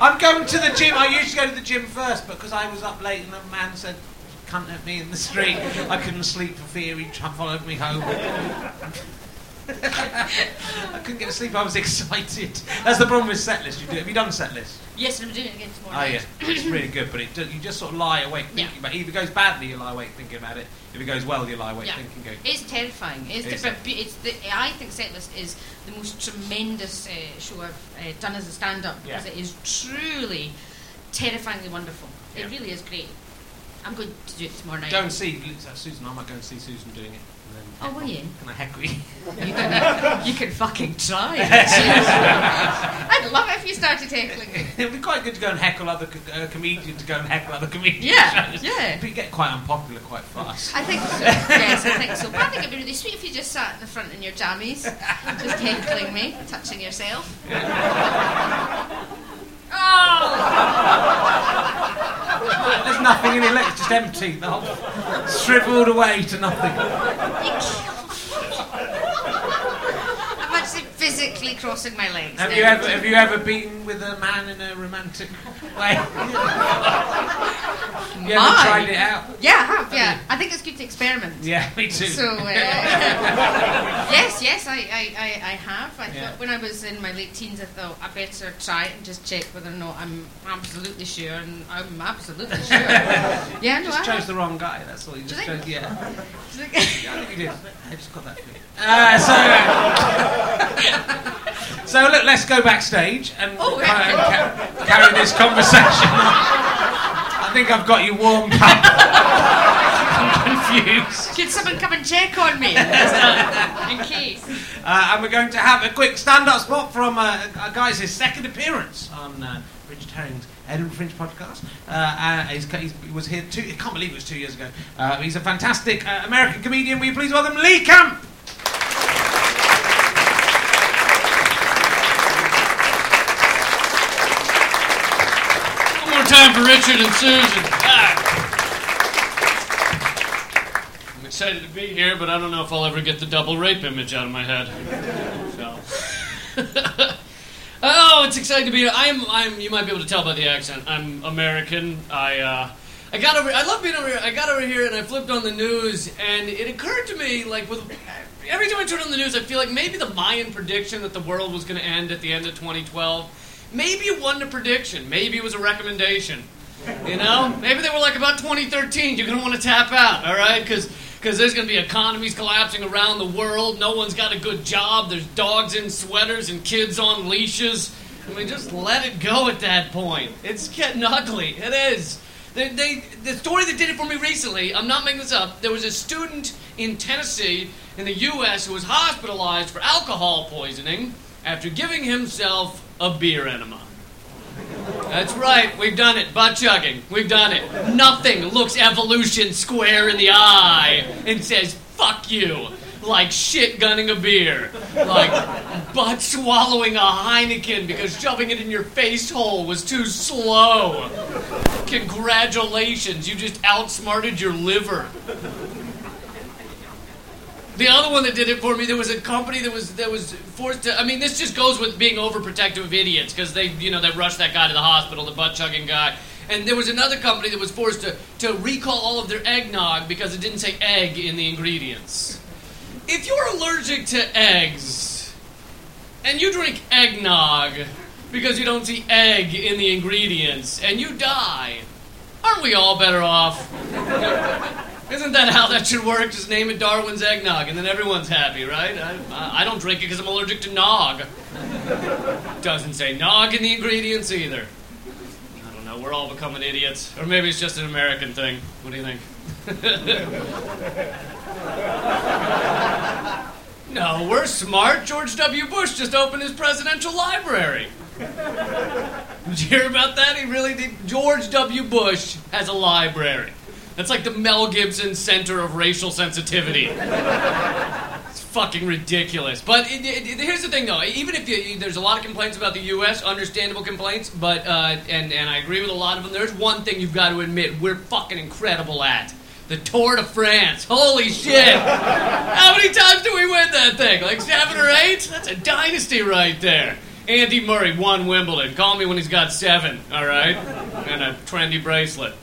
I'm going to the gym. I usually go to the gym first, but because I was up late and a man said cunt at me in the street, I couldn't sleep for fear he'd try and me home. [laughs] I couldn't get to sleep. I was excited. That's the problem with set list. You do. Have you done set list? Yes, and I'm doing it again tomorrow. Oh yeah, night. it's really good, but it do, you just sort of lie awake thinking Yeah. about it. If it goes badly, you lie awake thinking about it. If it goes well, you lie awake Yeah. thinking. Go. It's terrifying. It's, Is the, it? but it's the, I think Setlist is the most tremendous uh, show I've uh, done as a stand-up Yeah. because it is truly terrifyingly wonderful. It really is great. I'm going to do it tomorrow night. Go and see uh, Susan. I might go and see Susan doing it. Oh, will you? Can I heckle you? You can, you can fucking try. [laughs] I'd love it if you started heckling me. It'd be quite good to go and heckle other co- uh, comedians to go and heckle other comedians. Yeah, shows. [laughs] yeah. But you get quite unpopular quite fast. I think so. Yes, I think so. But I think it'd be really sweet if you just sat in the front in your jammies, just heckling me, touching yourself. Oh! There's nothing in it. Look, it's just empty. The whole shriveled away to nothing. I'm actually physically crossing my legs. Have now. you ever have you ever been with a man in a romantic way? [laughs] you My? tried it out? Yeah, I have. Yeah, I think it's good to experiment. Yeah, me too. So uh, [laughs] yes, yes, I, I, I, I have. I Yeah. thought when I was in my late teens, I thought I better try it and just check whether or not I'm absolutely sure, and I'm absolutely [laughs] sure. yeah, no, just I chose have. the wrong guy. That's all. You just chose. Yeah. [laughs] yeah, I think you did. I just got that. Uh, so, so look, let's go backstage and, Oh, uh, and ca- carry this conversation. I think I've got you warmed up. I'm confused. Should someone come and check on me? in case. Uh, and we're going to have a quick stand-up spot from uh, a guy's his second appearance on uh, Richard Herring's Edinburgh Fringe podcast. Uh, uh, he's, he's, he was here two. I can't believe it was two years ago. Uh, he's a fantastic uh, American comedian. Will you please welcome Lee Camp? Time for Richard and Susan. I'm excited to be here, but I don't know if I'll ever get the double rape image out of my head. So. [laughs] oh, it's exciting to be here. I'm, I'm. You might be able to tell by the accent. I'm American. I, uh, I got over. I love being over here. I got over here and I flipped on the news, and it occurred to me, like with every time I turn on the news, I feel like maybe the Mayan prediction that the world was going to end at the end of 2012. Maybe it wasn't a prediction. Maybe it was a recommendation. You know, maybe they were like about 2013. You're gonna want to tap out, all right? Because because there's gonna be economies collapsing around the world. No one's got a good job. There's dogs in sweaters and kids on leashes. I mean, just let it go at that point. It's getting ugly. It is. They, they, the story that did it for me recently, I'm not making this up. There was a student in Tennessee in the U.S. who was hospitalized for alcohol poisoning after giving himself a beer enema. That's right, we've done it. Butt chugging. We've done it. Nothing looks evolution square in the eye and says, fuck you. Like shit gunning a beer. Like butt swallowing a Heineken because shoving it in your face hole was too slow. Congratulations, you just outsmarted your liver. The other one that did it for me, there was a company that was that was forced to. I mean, this just goes with being overprotective of idiots because they, you know, they rushed that guy to the hospital, the butt chugging guy. And there was another company that was forced to to recall all of their eggnog because it didn't say egg in the ingredients. If you're allergic to eggs and you drink eggnog because you don't see egg in the ingredients and you die, aren't we all better off? Isn't that how that should work? Just name it Darwin's eggnog, and then everyone's happy, right? I, I don't drink it because I'm allergic to nog. Doesn't say nog in the ingredients either. I don't know. We're all becoming idiots, or maybe it's just an American thing. What do you think? [laughs] No, we're smart. George W. Bush just opened his presidential library. Did you hear about that? He really did. George W. Bush has a library. That's like the Mel Gibson Center of Racial Sensitivity. It's fucking ridiculous. But it, it, here's the thing, though. Even if you, there's a lot of complaints about the U.S., understandable complaints, but uh, and and I agree with a lot of them. There's one thing you've got to admit: we're fucking incredible at the Tour de France. Holy shit! How many times do we win that thing? Like seven or eight? That's a dynasty right there. Andy Murray won Wimbledon. Call me when he's got seven, all right? And a trendy bracelet.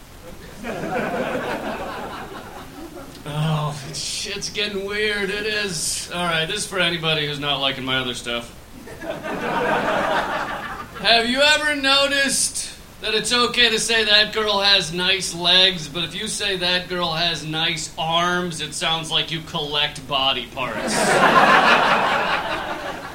Oh, shit's getting weird. It is. All right, this is for anybody who's not liking my other stuff. [laughs] Have you ever noticed that it's okay to say that girl has nice legs, but if you say that girl has nice arms, it sounds like you collect body parts? [laughs]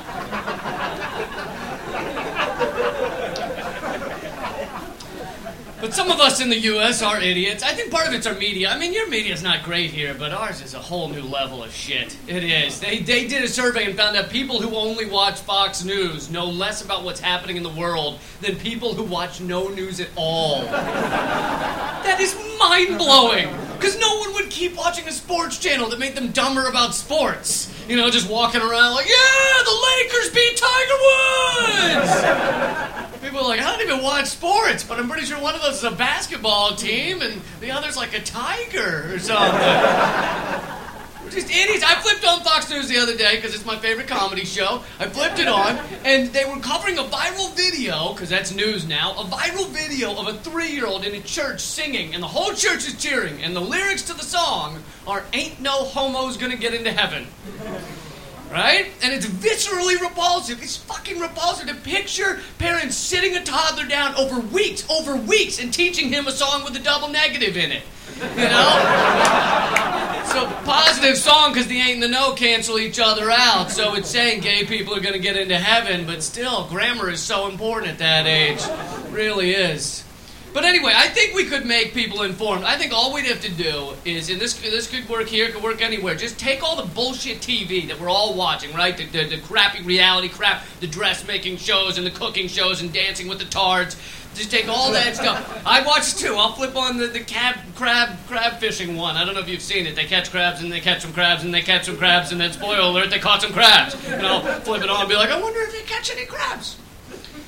But some of us in the U.S. are idiots. I think part of it's our media. I mean, your media's not great here, but ours is a whole new level of shit. It is. They, they did a survey and found that people who only watch Fox News know less about what's happening in the world than people who watch no news at all. That is mind blowing. Because no one would keep watching a sports channel that made them dumber about sports. You know, just walking around like, yeah, the Lakers beat Tiger Woods! People are like, I don't even watch sports, but I'm pretty sure one of those is a basketball team and the other's like a tiger or something. [laughs] Just idiots. I flipped on Fox News the other day because it's my favorite comedy show. I flipped it on, and they were covering a viral video, because that's news now, a viral video of a three year old in a church singing, and the whole church is cheering, and the lyrics to the song are Ain't no homos gonna get into heaven. Right? And it's viscerally repulsive. It's fucking repulsive to picture parents sitting a toddler down over weeks, over weeks, and teaching him a song with a double negative in it. You know? [laughs] So positive song because the ain't and the no cancel each other out. So it's saying gay people are going to get into heaven, but still, grammar is so important at that age. Really is. But anyway, I think we could make people informed. I think all we'd have to do is, and this this could work here, could work anywhere. Just take all the bullshit TV that we're all watching, right? The, the, the crappy reality crap, the dressmaking shows and the cooking shows and dancing with the tards. Just take all that [laughs] stuff. I watch too. I'll flip on the, the cab, crab crab fishing one. I don't know if you've seen it. They catch crabs and they catch some crabs and they catch some crabs and then spoiler alert, they caught some crabs. And I'll flip it on and be like, I wonder if they catch any crabs.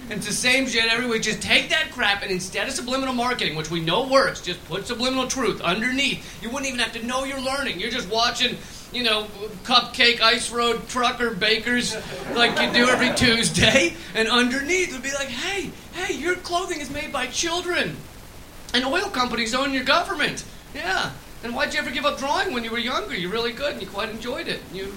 It's the same shit every week. Just take that crap and instead of subliminal marketing, which we know works, just put subliminal truth underneath. You wouldn't even have to know you're learning. You're just watching, you know, cupcake ice road trucker bakers like you do every Tuesday. And underneath would be like, hey, hey, your clothing is made by children. And oil companies own your government. Yeah. And why'd you ever give up drawing when you were younger? You really could, and you quite enjoyed it. You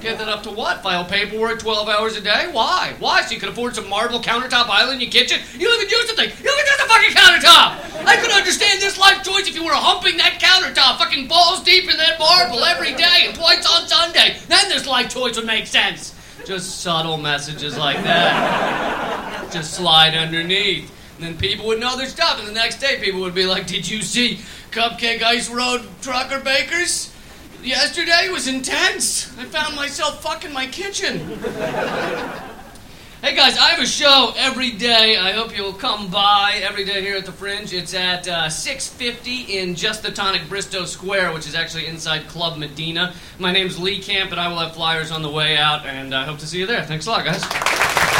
gave that up to what? File paperwork 12 hours a day? Why? Why? So you could afford some marble countertop island in your kitchen? You don't even use the thing. You don't even use the fucking countertop! I could understand this life choice if you were humping that countertop, fucking balls deep in that marble every day and twice on Sunday. Then this life choice would make sense. Just subtle messages like that. Just slide underneath. And then people would know their stuff, and the next day people would be like, Did you see Cupcake Ice Road Trucker Bakers? Yesterday was intense. I found myself fucking my kitchen. Hey guys, I have a show every day. I hope you'll come by every day here at the Fringe. It's at uh, 6:50 in Just the Tonic Bristo Square, which is actually inside Club Medina. My name's Lee Camp, and I will have flyers on the way out. And I hope to see you there. Thanks a lot, guys.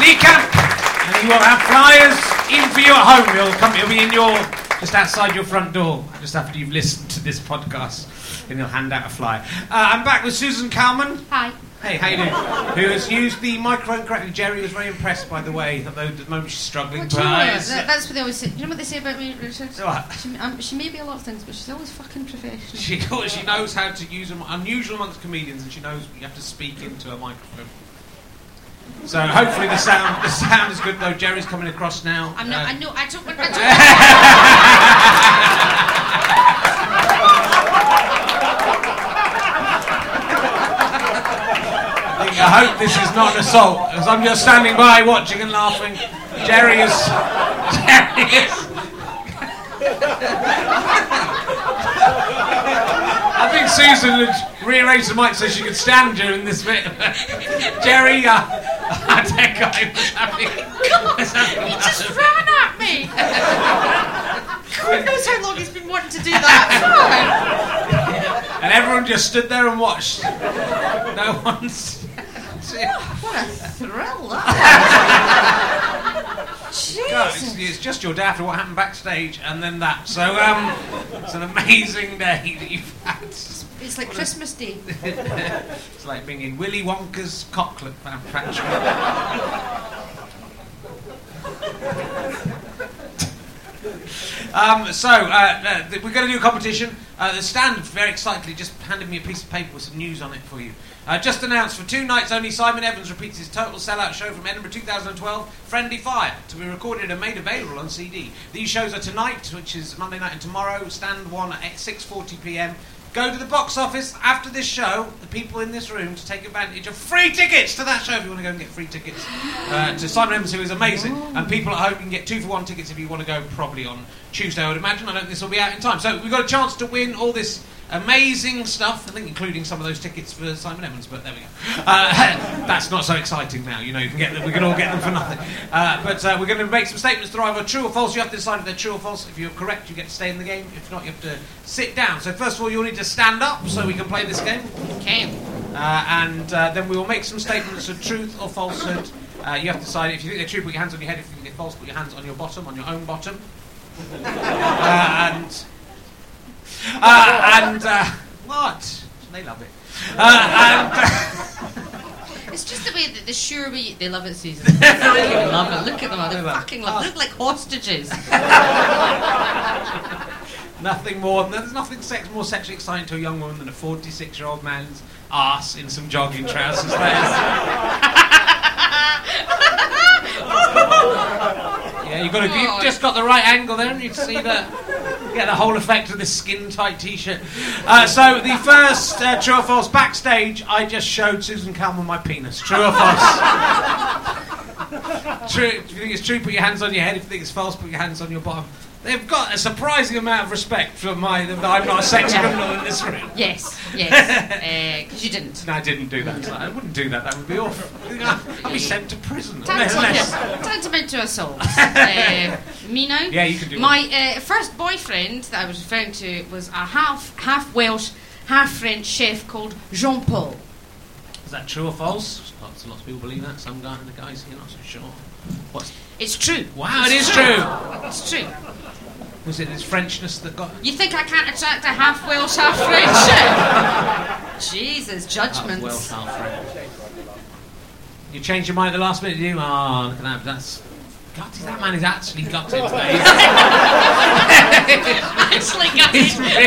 Lee Camp, and he will have flyers in for you at home. You'll come. He'll be in your just outside your front door, just after you've listened to this podcast, and he'll hand out a flyer. Uh, I'm back with Susan Calman. Hi. Hey, how you doing? Who has used the microphone correctly? Jerry was very impressed, by the way, although at the moment she's struggling. What do you know what? That- That's what they always say. Do you know what they say about me, Richard? What? She, um, she may be a lot of things, but she's always fucking professional. She, [laughs] she knows how to use them. Unusual amongst comedians, and she knows you have to speak into a microphone. So hopefully the sound the sound is good though. Jerry's coming across now. I'm not. Uh, I know. I don't. I don't [laughs] I hope this is not an assault, as I'm just standing by watching and laughing. Jerry is. [laughs] Jerry is. I think Susan had rearranged the mic so she could stand during this bit. [laughs] Jerry, uh, [laughs] that guy was having. was [laughs] having He just ran at me. God knows how long he's been wanting to do that and everyone just stood there and watched. No one's. for. What a thrill that. God, it's, it's just your day after what happened backstage, and then that. So, um, it's an amazing day that you've had. It's like Christmas Day. [laughs] It's like being in Willy Wonka's chocolate factory. Um, so, uh, uh, we're going to do a competition. Uh, the stand very excitedly just handed me a piece of paper with some news on it for you. Uh, just announced for two nights only, Simon Evans repeats his total sellout show from Edinburgh 2012, Friendly Fire, to be recorded and made available on CD. These shows are tonight, which is Monday night and tomorrow, stand one at 6:40 p.m. Go to the box office after this show, the people in this room, to take advantage of free tickets to that show if you want to go and get free tickets uh, to Simon Evans, who is amazing. And people at home can get two for one tickets if you want to go, probably on Tuesday, I would imagine. I don't think this will be out in time. So we've got a chance to win all this amazing stuff, I think including some of those tickets for Simon Evans, but there we go. Uh, [laughs] that's not so exciting now, you know, you can get them, we can all get them for nothing. Uh, but uh, we're going to make some statements that are either true or false. You have to decide if they're true or false. If you're correct, you get to stay in the game. If not, you have to sit down. So first of all, you'll need to stand up so we can play this game. Okay. Uh, and uh, then we will make some statements of truth or falsehood. Uh, you have to decide if you think they're true, put your hands on your head. If you think they're false, put your hands on your bottom, on your own bottom. [laughs] And uh, [laughs] and uh, what? They love it. Uh, and uh, [laughs] It's just the way that the sure we they love it, Susan. They [laughs] love it. Look at them, they fucking love it. They look like hostages. nothing more. There's nothing sex, more sexually exciting to a young woman than a 46-year-old man's ass in some jogging trousers. yeah, you've got to, you've just got the right angle there, and you can see that. Get the whole effect of this skin-tight T-shirt. Uh, so the first uh, true or false backstage, I just showed Susan Calman my penis. True or false? [laughs] true. If you think it's true, put your hands on your head. If you think it's false, put your hands on your bottom. They've got a surprising amount of respect for my. That I'm not a sex criminal in this room. Yes, yes. [laughs] Because you didn't. No, I didn't do that. I wouldn't do that. That would be awful. I'd be [laughs] sent to prison. Tantamount, tantamount to assault. Uh, me now? Yeah, you can do My uh, first boyfriend that I was referring to was a half half Welsh, half French chef called Jean Paul. Is that true or false? Lots lots of people believe that. Some guy, and the guys here, not so sure. What's? It's true. Wow, it It's is true. It's true. Was it his Frenchness that got? You think I can't attract a half Welsh, half French? Chef? [laughs] Jesus, Half judgments. Welsh, half French. You changed your mind at the last minute, did you? Oh, look at that. That's. God, that man is actually gutted. [laughs] Today. Actually, [laughs] guys. he's, really,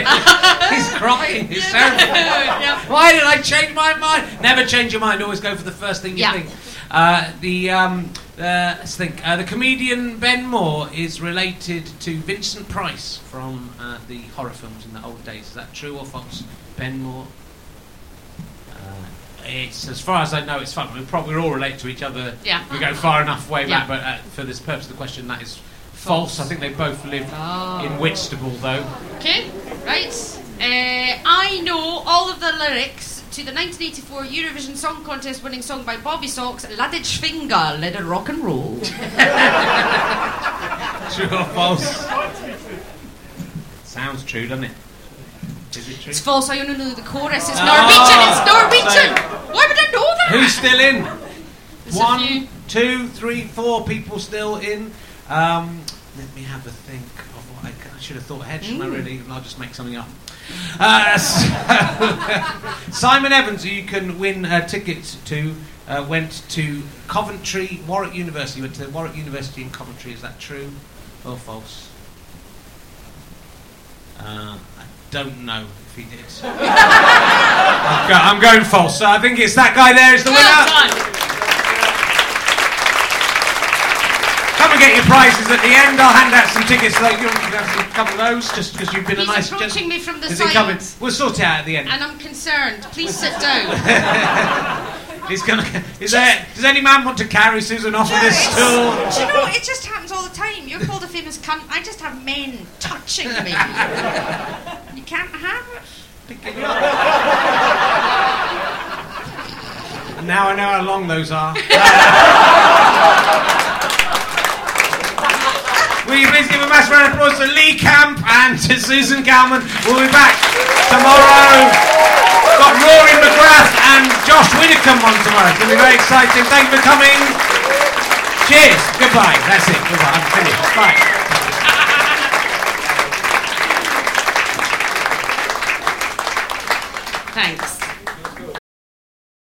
he's crying. He's terrible. Yeah. Why did I change my mind? Never change your mind. Always go for the first thing you Yeah. think. Uh, the um, uh, let's think. Uh, the comedian Ben Moore is related to Vincent Price from uh, the horror films in the old days. Is that true or false? Ben Moore. It's as far as I know, it's fun. We probably all relate to each other. Yeah. We go far enough way Yeah. back, but uh, for this purpose of the question, that is false. I think they both lived Oh. in Whitstable, though. Okay, right. Uh, I know all of the lyrics to the 1984 Eurovision Song Contest winning song by Bobbysocks, Ladid Schwinger, Let It Rock and Roll. [laughs] [laughs] True or false? Sounds true, doesn't it? Is it true? It's false, I only know the chorus. It's Oh, Norwegian, it's Norwegian! Why would I know that? Who's still in? There's One, two, three, four people still in. Um, let me have a think of what I, I should have thought ahead, shouldn't I really? I'll just make something up. Uh, so- [laughs] Simon Evans, who you can win uh, tickets to, uh, went to Coventry, Warwick University. Went to Warwick University in Coventry. Is that true or false? Uh, don't know if he did. I'm, go- I'm going false. So I think it's that guy there is the winner. Done. Come and get your prizes at the end. I'll hand out some tickets. So you can have a couple of those, just because you've been He's a nice approaching me from the Is he coming? side, We'll sort it out at the end. and I'm concerned. Please sit down. [laughs] He's gonna. Is there? Does any man want to carry Susan off with his stool? Do you know, it just happens all the time. You're called a famous cunt. I just have men touching me. you can't have it. Now I know how long those are. [laughs] Will you please give a massive round of applause to Lee Camp and to Susan Calman? We'll be back tomorrow. Got Rory McGrath and Josh Widdicombe on tomorrow. It's going to be very exciting. Thank you for coming. Cheers. Goodbye. That's it. Goodbye. I'm finished. Bye. Thanks.